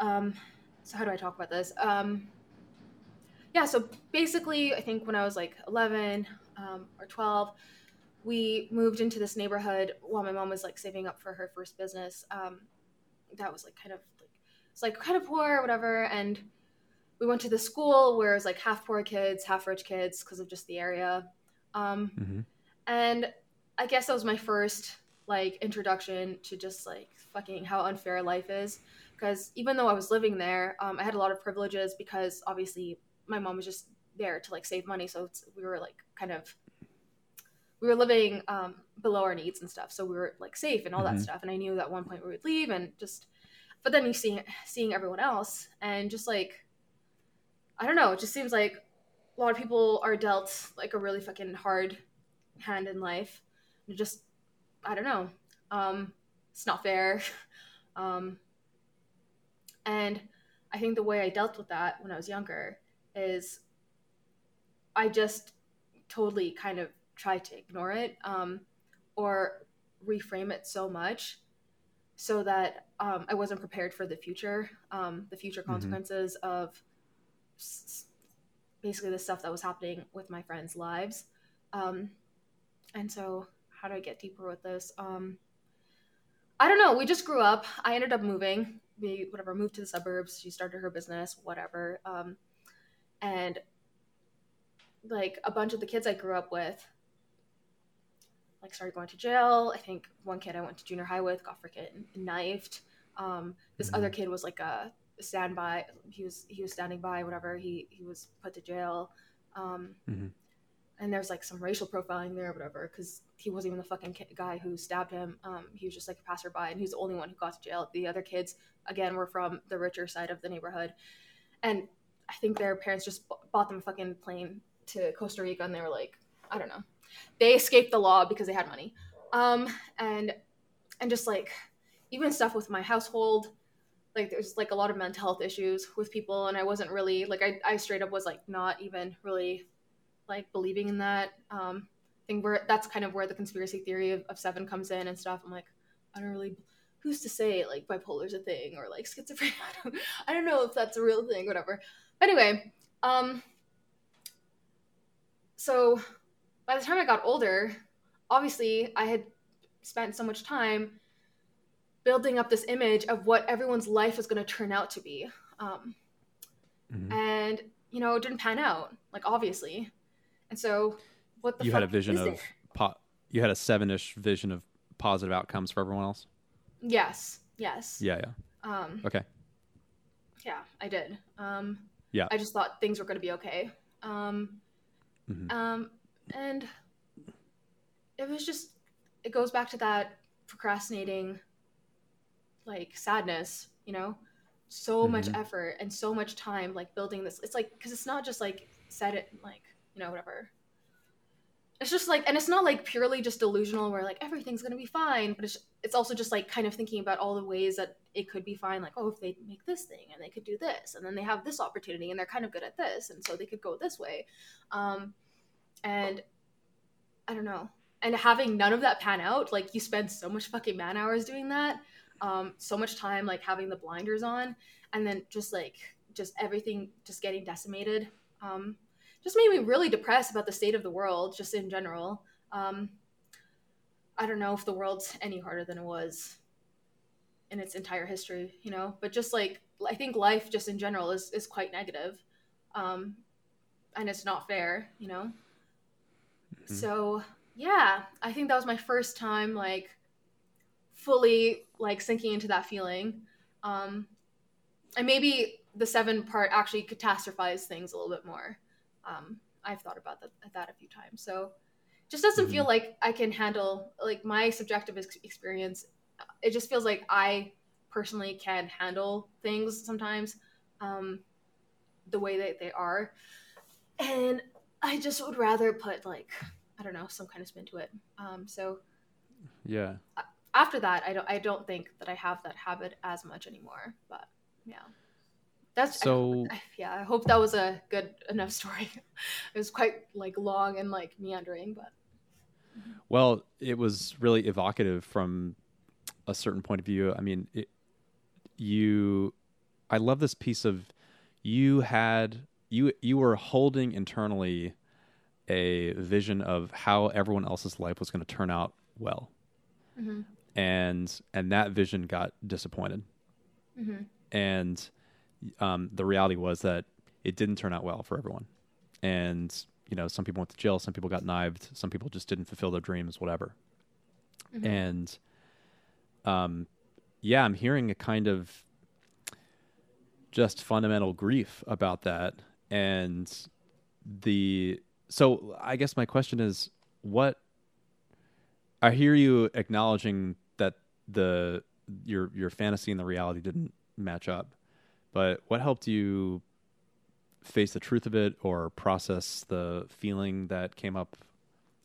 Um, so how do i talk about this? Um, yeah so basically i think when i was like 11 um, or 12 we moved into this neighborhood while my mom was like saving up for her first business. Um, that was like kind of like it's like kind of poor or whatever and we went to the school where it was like half poor kids half rich kids because of just the area um, Mm-hmm. and i guess that was my first like introduction to just like fucking how unfair life is because even though i was living there um, i had a lot of privileges because obviously my mom was just there to like save money so it's, we were like kind of we were living um, below our needs and stuff so we were like safe and all Mhm. that stuff and i knew that at one point we would leave and just but then you see seeing everyone else and just like i don't know it just seems like a lot of people are dealt like a really fucking hard hand in life. Just i don't know. Um it's not fair. Um and i think the way i dealt with that when i was younger is i just totally kind of tried to ignore it um or reframe it so much so that um, i wasn't prepared for the future um, the future Mhm. consequences of s- s- basically the stuff that was happening with my friends lives. Um, and so how do i get deeper with this? Um, i don't know. We just grew up. I ended up moving. We whatever moved to the suburbs. She started her business whatever. Um, and like a bunch of the kids i grew up with like started going to jail. I think one kid i went to junior high with got freaking knifed. Um, this other kid was like a standby he was he was standing by whatever he he was put to jail. Um, Mhm. and there's like some racial profiling there or whatever because he wasn't even the fucking ki- guy who stabbed him. Um, he was just like a passerby and he's the only one who got to jail. The other kids again were from the richer side of the neighborhood. And i think their parents just b- bought them a fucking plane to costa rica and they were like i don't know they escaped the law because they had money. Um, and and just like even stuff with my household like there's like a lot of mental health issues with people and i wasn't really like i, I straight up was like not even really like believing in that. Um thing where that's kind of where the conspiracy theory of, of seven comes in and stuff. I'm like i don't really who's to say like bipolar's a thing or like schizophrenia? I don't, I don't know if that's a real thing whatever. Anyway um so by the time i got older obviously i had spent so much time building up this image of what everyone's life is going to turn out to be. Um, Mhm. and you know it didn't pan out like obviously. And so what the you had a vision of po- you had a seven-ish vision of positive outcomes for everyone else? Yes yes. Yeah yeah. Um okay. yeah i did. Um Yeah. i just thought things were going to be okay. Um Mhm. um and it was just it goes back to that procrastinating like sadness you know? So much Mhm. effort and so much time like building this. It's like because it's not just like set it like you know whatever. It's just like and it's not like purely just delusional where like everything's gonna be fine but it's it's also just like kind of thinking about all the ways that it could be fine like oh if they make this thing and they could do this and then they have this opportunity and they're kind of good at this and so they could go this way. Um and i don't know and having none of that pan out like you spend so much fucking man hours doing that um so much time like having the blinders on and then just like just everything just getting decimated um just made me really depressed about the state of the world, just in general. Um, I don't know if the world's any harder than it was in its entire history, you know, but just like I think life just in general is, is quite negative. Um, and it's not fair, you know? Mm-hmm. So yeah, I think that was my first time like fully like sinking into that feeling. Um, and maybe the seven part actually catastrophize things a little bit more um, I've thought about that, that a few times. So just doesn't mm-hmm. feel like I can handle like my subjective ex- experience. It just feels like I personally can handle things sometimes um, the way that they are, and I just would rather put like I don't know some kind of spin to it. Um, so yeah. After that, I don't I don't think that I have that habit as much anymore. But yeah. That's so. I, yeah, I hope that was a good enough story. it was quite like long and like meandering, but. Well, it was really evocative from a certain point of view. I mean, it, you, I love this piece of you had you you were holding internally a vision of how everyone else's life was going to turn out well, mm-hmm. and and that vision got disappointed, mm-hmm. and um, the reality was that it didn't turn out well for everyone. And, you know, some people went to jail, some people got knifed, some people just didn't fulfill their dreams, whatever. Mm-hmm. And, um, yeah, I'm hearing a kind of just fundamental grief about that. And the, so I guess my question is what, I hear you acknowledging that the, your, your fantasy and the reality didn't match up but what helped you face the truth of it or process the feeling that came up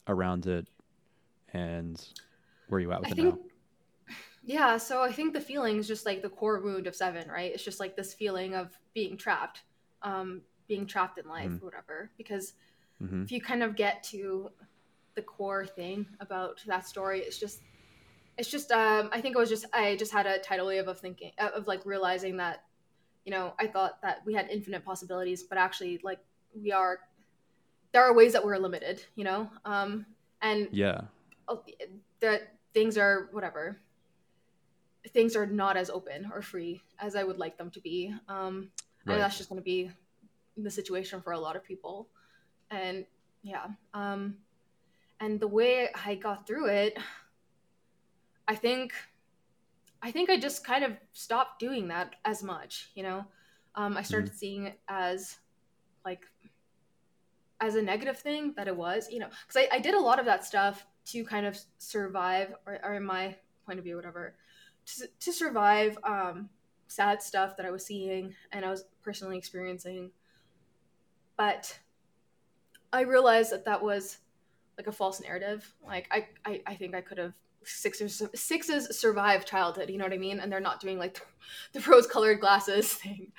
around it and where you at with I it think, now? Yeah, so I think the feeling is just like the core wound of seven, right? It's just like this feeling of being trapped, um, being trapped in life or whatever. Because mm-hmm. if you kind of get to the core thing about that story, it's just it's just um, I think it was just I just had a tidal wave of thinking of like realizing that you know, I thought that we had infinite possibilities, but actually, like, we are, there are ways that we're limited, you know? Um, and yeah, oh, that things are whatever. Things are not as open or free as I would like them to be. Um, right. and that's just going to be the situation for a lot of people. And yeah, um, and the way I got through it, I think I think I just kind of stopped doing that as much, you know. Um, I started mm-hmm. seeing it as like as a negative thing that it was, you know, because I, I did a lot of that stuff to kind of survive, or, or in my point of view, whatever, to, to survive um, sad stuff that I was seeing and I was personally experiencing. But I realized that that was like a false narrative. Like I, I, I think I could have sixes sixes survive childhood you know what i mean? And they're not doing like the, the rose colored glasses thing.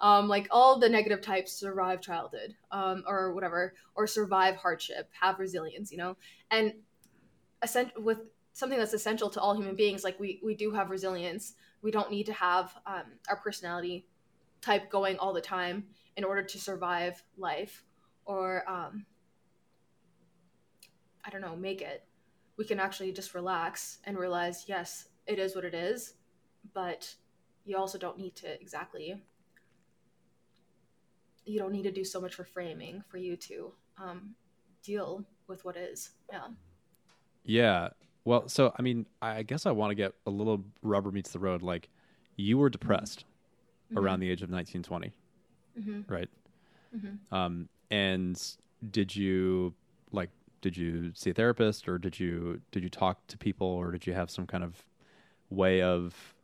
Um like all the negative types survive childhood um or whatever or survive hardship have resilience you know? And with something that's essential to all human beings like we we do have resilience. We don't need to have um, our personality type going all the time in order to survive life or um i don't know make it we can actually just relax and realize, yes, it is what it is, but you also don't need to exactly you don't need to do so much for framing for you to um, deal with what is. Yeah. Yeah. Well, so I mean, I guess I want to get a little rubber meets the road. Like, you were depressed mm-hmm. around the age of 1920, mm-hmm. right? Mm-hmm. Um, and did you like did you see a therapist or did you did you talk to people or did you have some kind of way of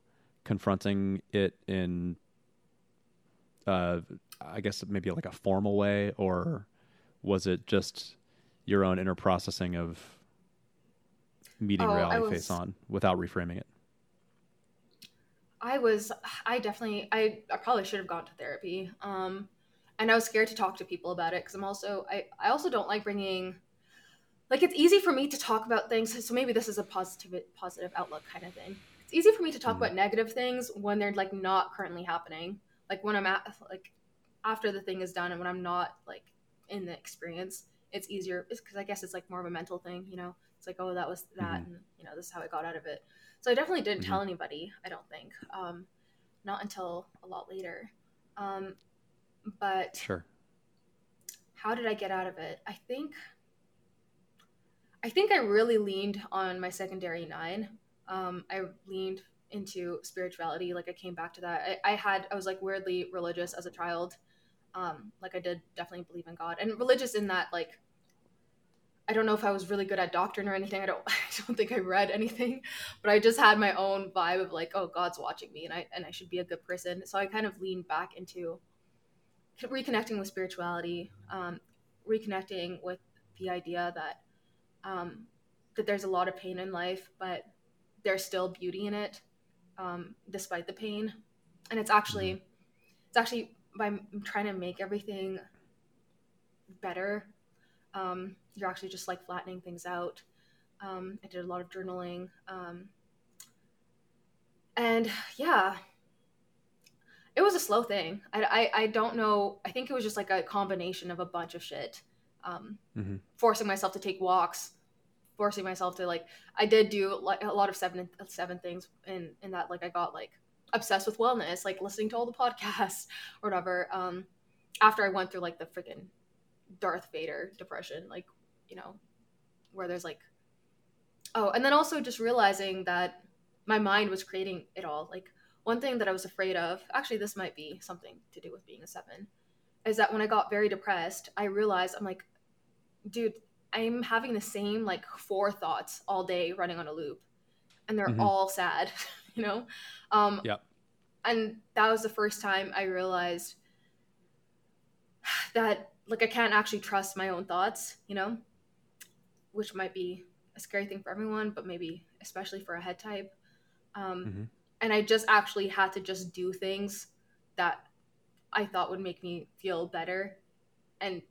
confronting it in uh, I guess maybe like a formal way or was it just your own inner processing of meeting Oh, reality was- face on without reframing it? I was I definitely I, I probably should have gone to therapy. Um and I was scared to talk to people about it because I'm also I, I also don't like bringing like it's easy for me to talk about things so maybe this is a positive positive outlook kind of thing. It's easy for me to talk Mhm. about negative things when they're like not currently happening. Like when I'm at like after the thing is done and when I'm not like in the experience, it's easier It's because I guess it's like more of a mental thing, you know. It's like oh that was that Mhm. and you know this is how I got out of it. So I definitely didn't Mhm. tell anybody. I don't think, um, not until a lot later. Um, but Sure. how did I get out of it? I think, I think I really leaned on my secondary nine. Um, I leaned into spirituality. Like I came back to that. I, I had, I was like weirdly religious as a child. Um, like I did definitely believe in God and religious in that like I don't know if I was really good at doctrine or anything. I don't I don't think I read anything, but I just had my own vibe of like, oh, God's watching me and I and I should be a good person. So I kind of leaned back into reconnecting with spirituality, um, reconnecting with the idea that um, that there's a lot of pain in life, but there's still beauty in it, um, despite the pain. And it's actually it's actually by trying to make everything better um, you're actually just like flattening things out. Um, I did a lot of journaling. Um, and yeah, it was a slow thing. I, I, I don't know. I think it was just like a combination of a bunch of shit. Um, Mhm. Forcing myself to take walks, forcing myself to like, I did do like a lot of seven, seven things in, in that, like I got like obsessed with wellness, like listening to all the podcasts or whatever. Um, after I went through like the freaking Darth Vader depression, like, you know, where there's like, oh, and then also just realizing that my mind was creating it all. Like, one thing that I was afraid of, actually, this might be something to do with being a seven, is that when I got very depressed, I realized I'm like, dude, I'm having the same like four thoughts all day running on a loop, and they're Mhm. all sad, you know? Um, Yep. And that was the first time I realized that like I can't actually trust my own thoughts, you know, which might be a scary thing for everyone, but maybe especially for a head type. Um, Mhm. And I just actually had to just do things that I thought would make me feel better, and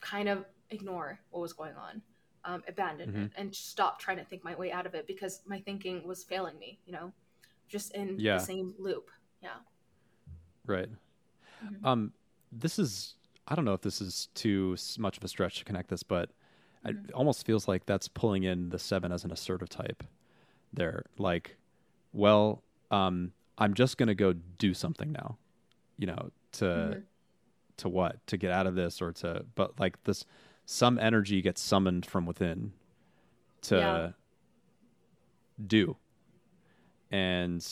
kind of ignore what was going on, um, abandon it, and stop trying to think my way out of it because my thinking was failing me, you know, just in Yeah. the same loop. Yeah. Right. Mhm. Um, this is I don't know if this is too much of a stretch to connect this, but it almost feels like that's pulling in the seven as an assertive type. There, like, well, um, I'm just gonna go do something now, you know, to Mhm. to what to get out of this or to, but like this, some energy gets summoned from within to Yeah. do, and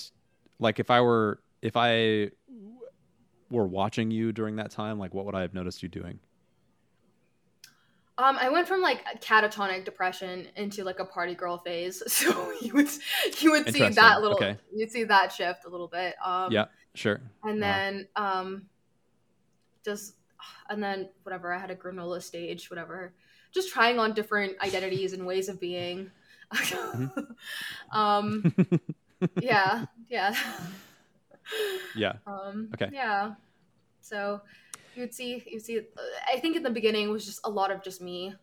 like if I were if I were watching you during that time, like what would I have noticed you doing? Um, I went from like a catatonic depression into like a party girl phase. So you would you would see that little Okay. you'd see that shift a little bit. Um, yeah, sure. and then um, just and then whatever I had a granola stage, whatever. Just trying on different identities and ways of being. um, yeah, yeah. yeah. Um, Okay. Yeah. So you would see, you would see. I think in the beginning was just a lot of just me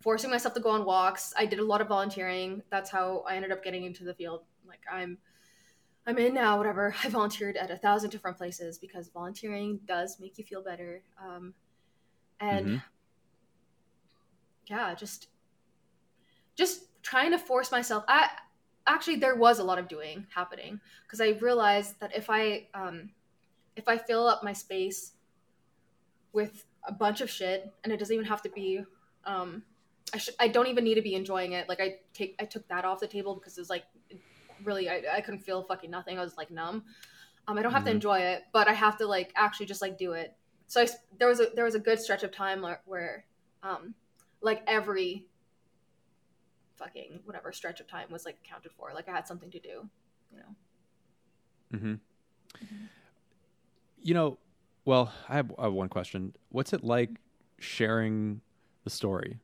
forcing myself to go on walks. I did a lot of volunteering. That's how I ended up getting into the field. Like I'm, I'm in now. Whatever. I volunteered at a thousand different places because volunteering does make you feel better. Um, and Mhm. yeah, just, just trying to force myself. I actually there was a lot of doing happening because I realized that if I um, if I fill up my space with a bunch of shit, and it doesn't even have to be, um, I sh- I don't even need to be enjoying it. Like I take I took that off the table because it was like really I, I couldn't feel fucking nothing. I was like numb. Um, I don't have to Mhm. enjoy it, but I have to like actually just like do it. So I, s- there was a there was a good stretch of time where, where um, like every fucking whatever stretch of time was like accounted for. Like I had something to do, you know. Mm hmm You know, well, I have, I have one question. What's it like sharing the story?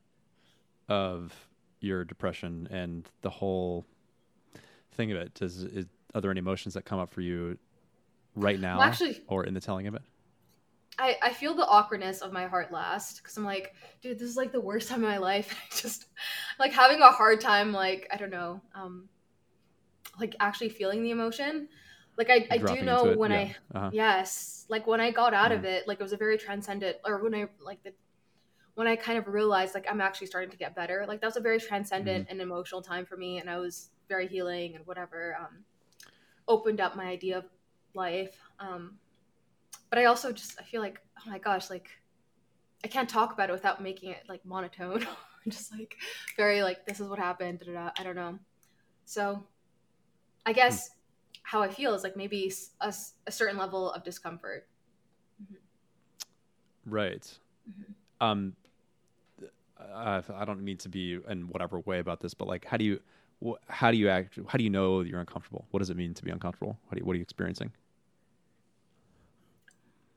of your depression and the whole thing of it? Does is, are there any emotions that come up for you right now, Well, actually- or in the telling of it? I, I feel the awkwardness of my heart last because I'm like, dude, this is like the worst time of my life. I just like having a hard time, like I don't know, um, like actually feeling the emotion. Like I, I do know when Yeah. I Uh-huh. yes, like when I got out of Mhm. it, like it was a very transcendent, or when I like the when I kind of realized like I'm actually starting to get better. Like that was a very transcendent Mm-hmm. and emotional time for me, and I was very healing and whatever. Um, opened up my idea of life. Um, but I also just I feel like oh my gosh, like I can't talk about it without making it like monotone. just like very like this is what happened. Da, da, da, I don't know. So I guess how I feel is like maybe a certain level of discomfort. Right. Mhm. Um, uh, I don't mean to be in whatever way about this, but like, how do you, wh- how do you act? How do you know that you're uncomfortable? What does it mean to be uncomfortable? What, do you, what are you experiencing?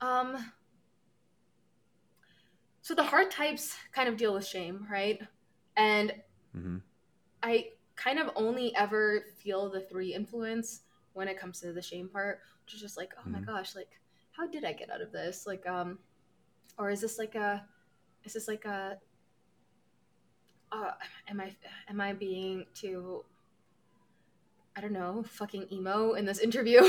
Um. So the heart types kind of deal with shame, right? And hmm I kind of only ever feel the three influence when it comes to the shame part, which is just like, oh my Mhm. gosh, like how did I get out of this? Like, um, or is this like a, is this like a, uh, am I am I being too, I don't know, fucking emo in this interview,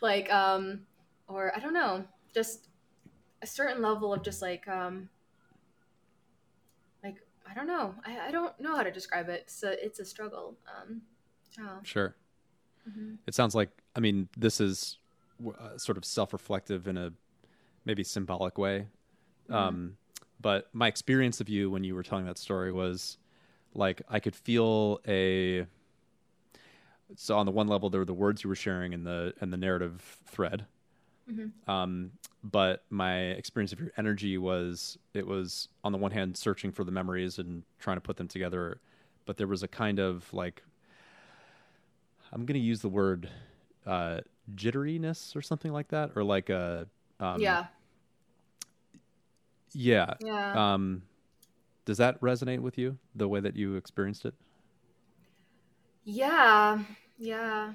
like, um, or I don't know, just a certain level of just like, um, like I don't know. I, I don't know how to describe it. So it's a struggle. Um, oh, Sure. Mhm. It sounds like, I mean, this is uh, sort of self-reflective in a maybe symbolic way. Mhm. Um, but my experience of you when you were telling that story was like I could feel a. So on the one level, there were the words you were sharing and the in the narrative thread, Mhm. um, but my experience of your energy was it was on the one hand searching for the memories and trying to put them together, but there was a kind of like I'm going to use the word uh, jitteriness or something like that, or like a um, yeah, yeah. yeah, Um, does that resonate with you the way that you experienced it yeah, yeah.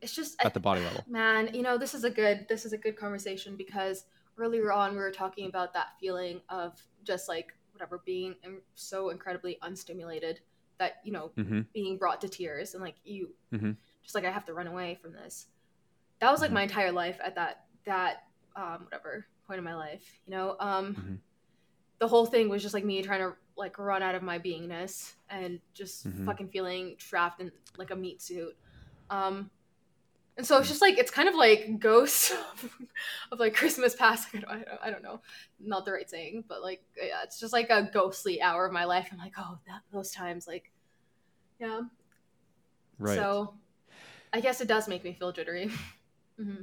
It's just I- at the body level? man. You know, this is a good this is a good conversation because earlier on we were talking about that feeling of just like whatever being so incredibly unstimulated that you know Mm-hmm. being brought to tears and like you Mhm. just like I have to run away from this. That was like Mhm. my entire life at that that um whatever point in my life, you know. Um Mhm. the whole thing was just like me trying to like run out of my beingness and just Mhm. fucking feeling trapped in like a meat suit. Um and so it's just like it's kind of like ghosts of, of like Christmas past. I don't, I don't, I don't know, not the right saying, but like yeah, it's just like a ghostly hour of my life. I'm like, oh, that those times, like, yeah. Right. So, I guess it does make me feel jittery. hmm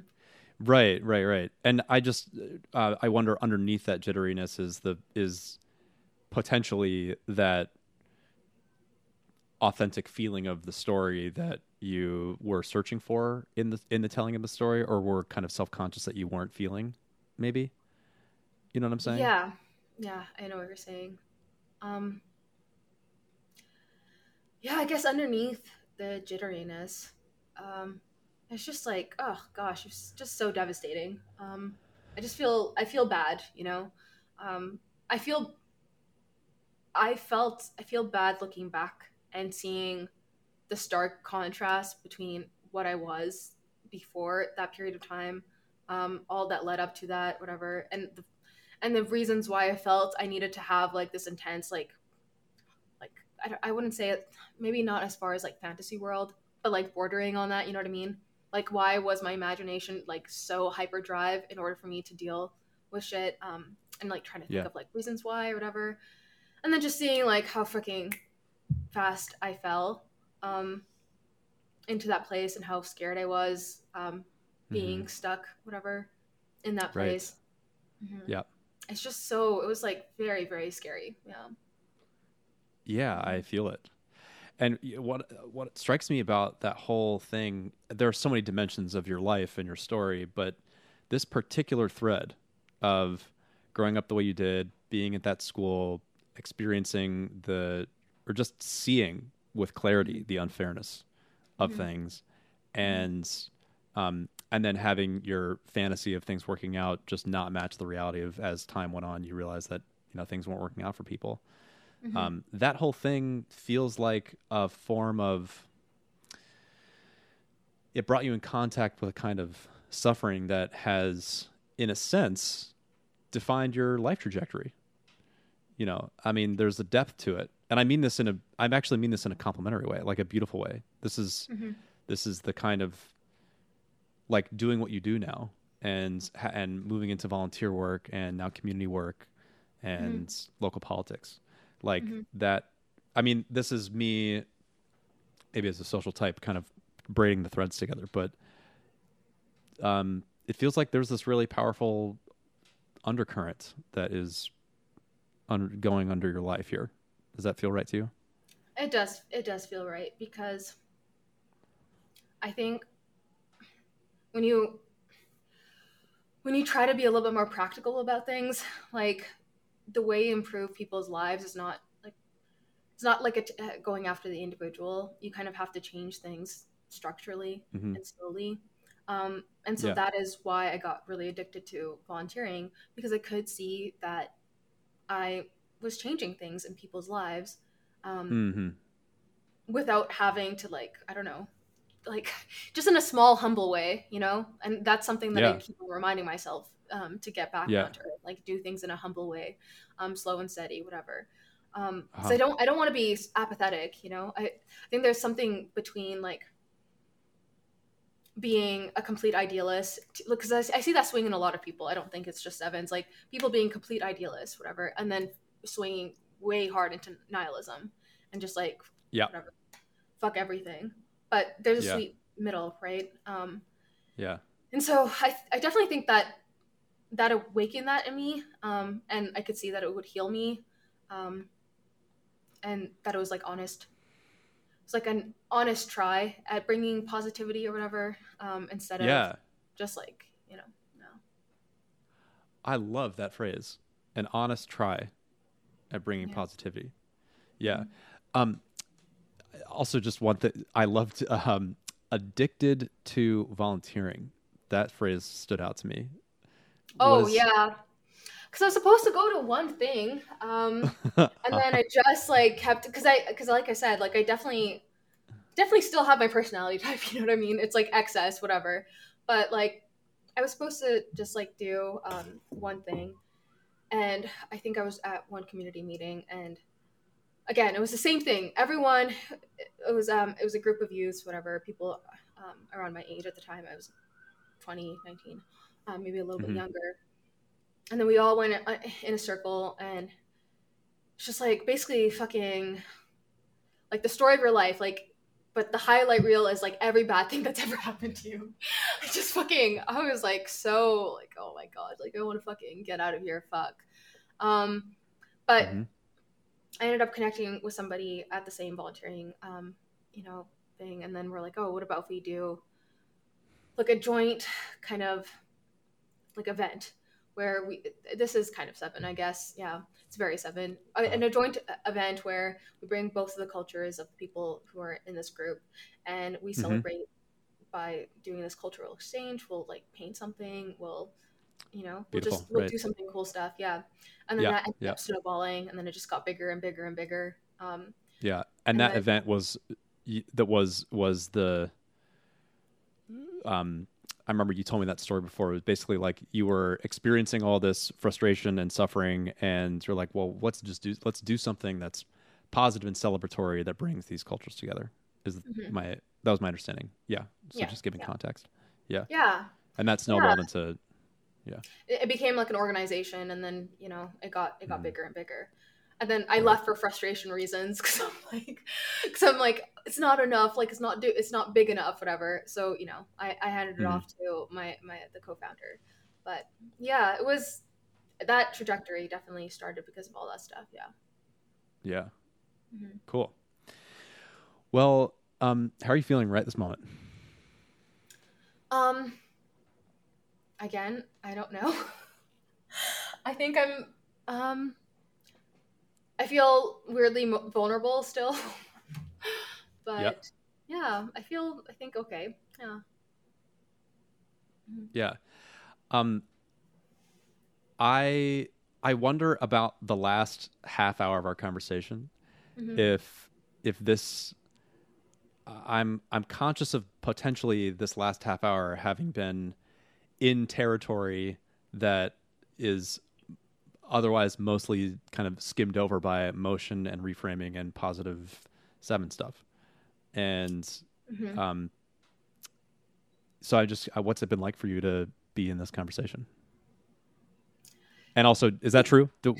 Right, right, right. And I just uh, I wonder underneath that jitteriness is the is potentially that authentic feeling of the story that you were searching for in the in the telling of the story or were kind of self-conscious that you weren't feeling maybe you know what i'm saying Yeah, yeah, I know what you're saying. Um, yeah, I guess underneath the jitteriness, um, it's just like, oh gosh, it's just so devastating. Um, I just feel, I feel bad, you know. Um, I feel, I felt, I feel bad looking back and seeing the stark contrast between what I was before that period of time, um, all that led up to that, whatever, and the and the reasons why I felt I needed to have like this intense like like I, I wouldn't say it maybe not as far as like fantasy world but like bordering on that you know what I mean? Like why was my imagination like so hyperdrive in order for me to deal with shit um and like trying to think Yeah. of like reasons why or whatever? And then just seeing like how freaking fast I fell um into that place and how scared I was um being stuck whatever in that Mm-hmm. Right. place Mhm Yeah. it's just so it was like very very scary yeah Yeah, I feel it. And what what strikes me about that whole thing, there are so many dimensions of your life and your story, but this particular thread of growing up the way you did, being at that school, experiencing the or just seeing with clarity the unfairness of Mhm. things and um and then having your fantasy of things working out just not match the reality of as time went on you realize that you know things weren't working out for people Mhm. um, that whole thing feels like a form of it brought you in contact with a kind of suffering that has in a sense defined your life trajectory you know i mean there's a depth to it and i mean this in a i actually mean this in a complimentary way like a beautiful way this is Mhm. this is the kind of like doing what you do now and and moving into volunteer work and now community work and local politics like Mhm. that i mean this is me maybe as a social type kind of braiding the threads together but um it feels like there's this really powerful undercurrent that is un- going under your life here does that feel right to you It does. It does feel right because I think when you when you try to be a little bit more practical about things, like the way you improve people's lives is not like it's not like a t- uh, going after the individual. You kind of have to change things structurally Mhm. and slowly. Um, and so Yeah. that is why I got really addicted to volunteering because I could see that I was changing things in people's lives. Um, mm-hmm. without having to like i don't know like just in a small humble way you know and that's something that i keep reminding myself um, to get back Yeah. onto like do things in a humble way um, slow and steady whatever um, Uh-huh. i don't i don't want to be apathetic you know I, I think there's something between like being a complete idealist because I, I see that swing in a lot of people. I don't think it's just sevens like people being complete idealists whatever and then swinging way hard into nihilism and just like Yeah. whatever. Fuck everything. But there's a Yeah. sweet middle right? Um yeah. and so I, I definitely think that that awakened that in me um and i could see that it would heal me um and that it was like honest it's like an honest try at bringing positivity or whatever um instead of yeah just like you know no I love that phrase. An honest try at bringing Yeah. positivity. Yeah. Mhm. Um also just one thing I loved um addicted to volunteering. That phrase stood out to me. oh Was- yeah because i was supposed to go to one thing um and then I just like kept because I because like I said like I definitely definitely still have my personality type you know what I mean? It's like excess whatever. But like I was supposed to just like do um, one thing and I think I was at one community meeting and again it was the same thing. Everyone it was um it was a group of youths whatever people um, around my age at the time. I was 20 19 um, maybe a little Mhm. bit younger and then we all went uh, in a circle and it's just like basically fucking like the story of your life like but the highlight reel is like every bad thing that's ever happened to you. I just fucking i was like so like oh my god like i want to fucking get out of here fuck. Um but Mhm. i ended up connecting with somebody at the same volunteering um you know thing. And then we're like oh what about if we do like a joint kind of like event where we this is kind of seven i guess. Yeah it's very seven. And a joint event where we bring both of the cultures of the people who are in this group and we Mhm. celebrate by doing this cultural exchange. We'll like paint something. We'll you know we'll just we'll right. do something cool stuff. Yeah. And then Yeah, that ended yeah. up snowballing and then it just got bigger and bigger and bigger. Um Yeah, and And that then- event was that was was the um I remember you told me that story before. It was basically like you were experiencing all this frustration and suffering, and you're like, "Well, let's just do let's do something that's positive and celebratory that brings these cultures together." Is Mhm. my that was my understanding? Yeah. So Yeah, just giving yeah. context, yeah Yeah. and that snowballed into it, it became like an organization and then you know it got it got Mhm. bigger and bigger and then i Right. left for frustration reasons because i'm like because i'm like it's not enough like it's not do it's not big enough whatever so you know i i handed it Mhm. off to my my the co-founder but yeah it was that trajectory definitely started because of all that stuff yeah yeah. Mhm. Cool. Well, um, how are you feeling right this moment? Um, again, I don't know. I think I'm. Um, I feel weirdly vulnerable still. but yep. yeah, I feel I think okay. Yeah. Mm-hmm. Yeah. Um I I wonder about the last half hour of our conversation. Mm-hmm. If if this I'm I'm conscious of potentially this last half hour having been in territory that is otherwise mostly kind of skimmed over by motion and reframing and positive seven stuff. And mm-hmm. um, so I just, uh, what's it been like for you to be in this conversation? And also, is that true? Do,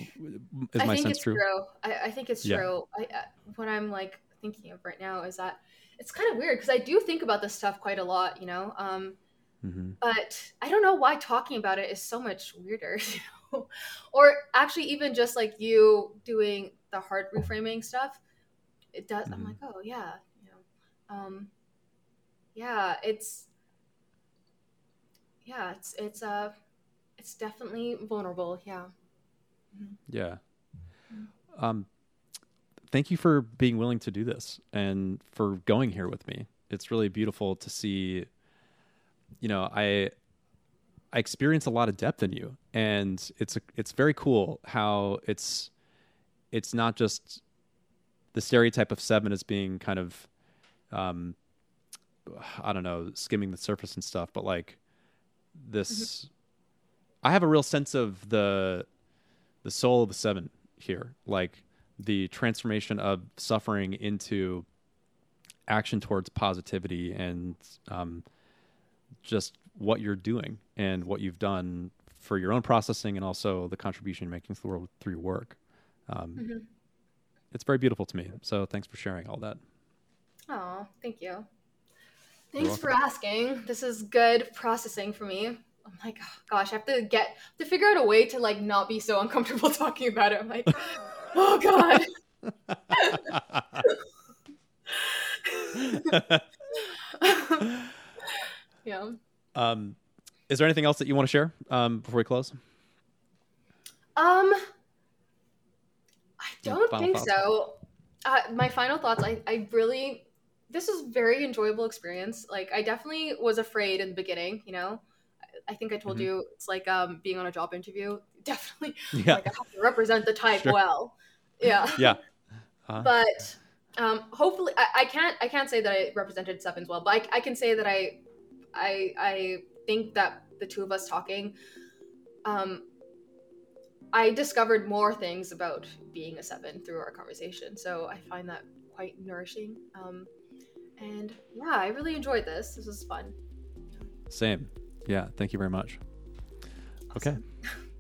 is I my sense true? true. I, I, think it's yeah. true. I, what I'm like thinking of right now is that it's kind of weird because I do think about this stuff quite a lot, you know. Um, mm-hmm. But I don't know why talking about it is so much weirder. You know? or actually even just like you doing the hard reframing stuff it does mm-hmm. i'm like oh yeah um yeah it's yeah it's it's uh it's definitely vulnerable yeah mm-hmm. yeah mm-hmm. um thank you for being willing to do this and for going here with me it's really beautiful to see you know i I experience a lot of depth in you, and it's a, it's very cool how it's it's not just the stereotype of seven as being kind of um, I don't know skimming the surface and stuff, but like this, mm-hmm. I have a real sense of the the soul of the seven here, like the transformation of suffering into action towards positivity and um, just what you're doing and what you've done for your own processing and also the contribution you're making to the world through your work. Um, mm-hmm. It's very beautiful to me. So thanks for sharing all that. Oh, thank you. Thanks for asking. This is good processing for me. I'm like, oh, gosh, I have to get to figure out a way to like not be so uncomfortable talking about it. I'm like, oh god. yeah. Um, is there anything else that you want to share um, before we close? Um, I don't think thoughts? so. Uh, my final thoughts. I, I really, this was very enjoyable experience. Like, I definitely was afraid in the beginning. You know, I, think I told mm-hmm. you it's like um, being on a job interview. Definitely, yeah. like I have to represent the type sure. well. Yeah. Yeah. Uh-huh. But um, hopefully, I, I, can't. I can't say that I represented sevens well, but I, I can say that I I I think that the two of us talking, um, I discovered more things about being a seven through our conversation. So I find that quite nourishing. Um, and yeah, I really enjoyed this. This was fun. Same. Yeah. Thank you very much. Awesome. Okay.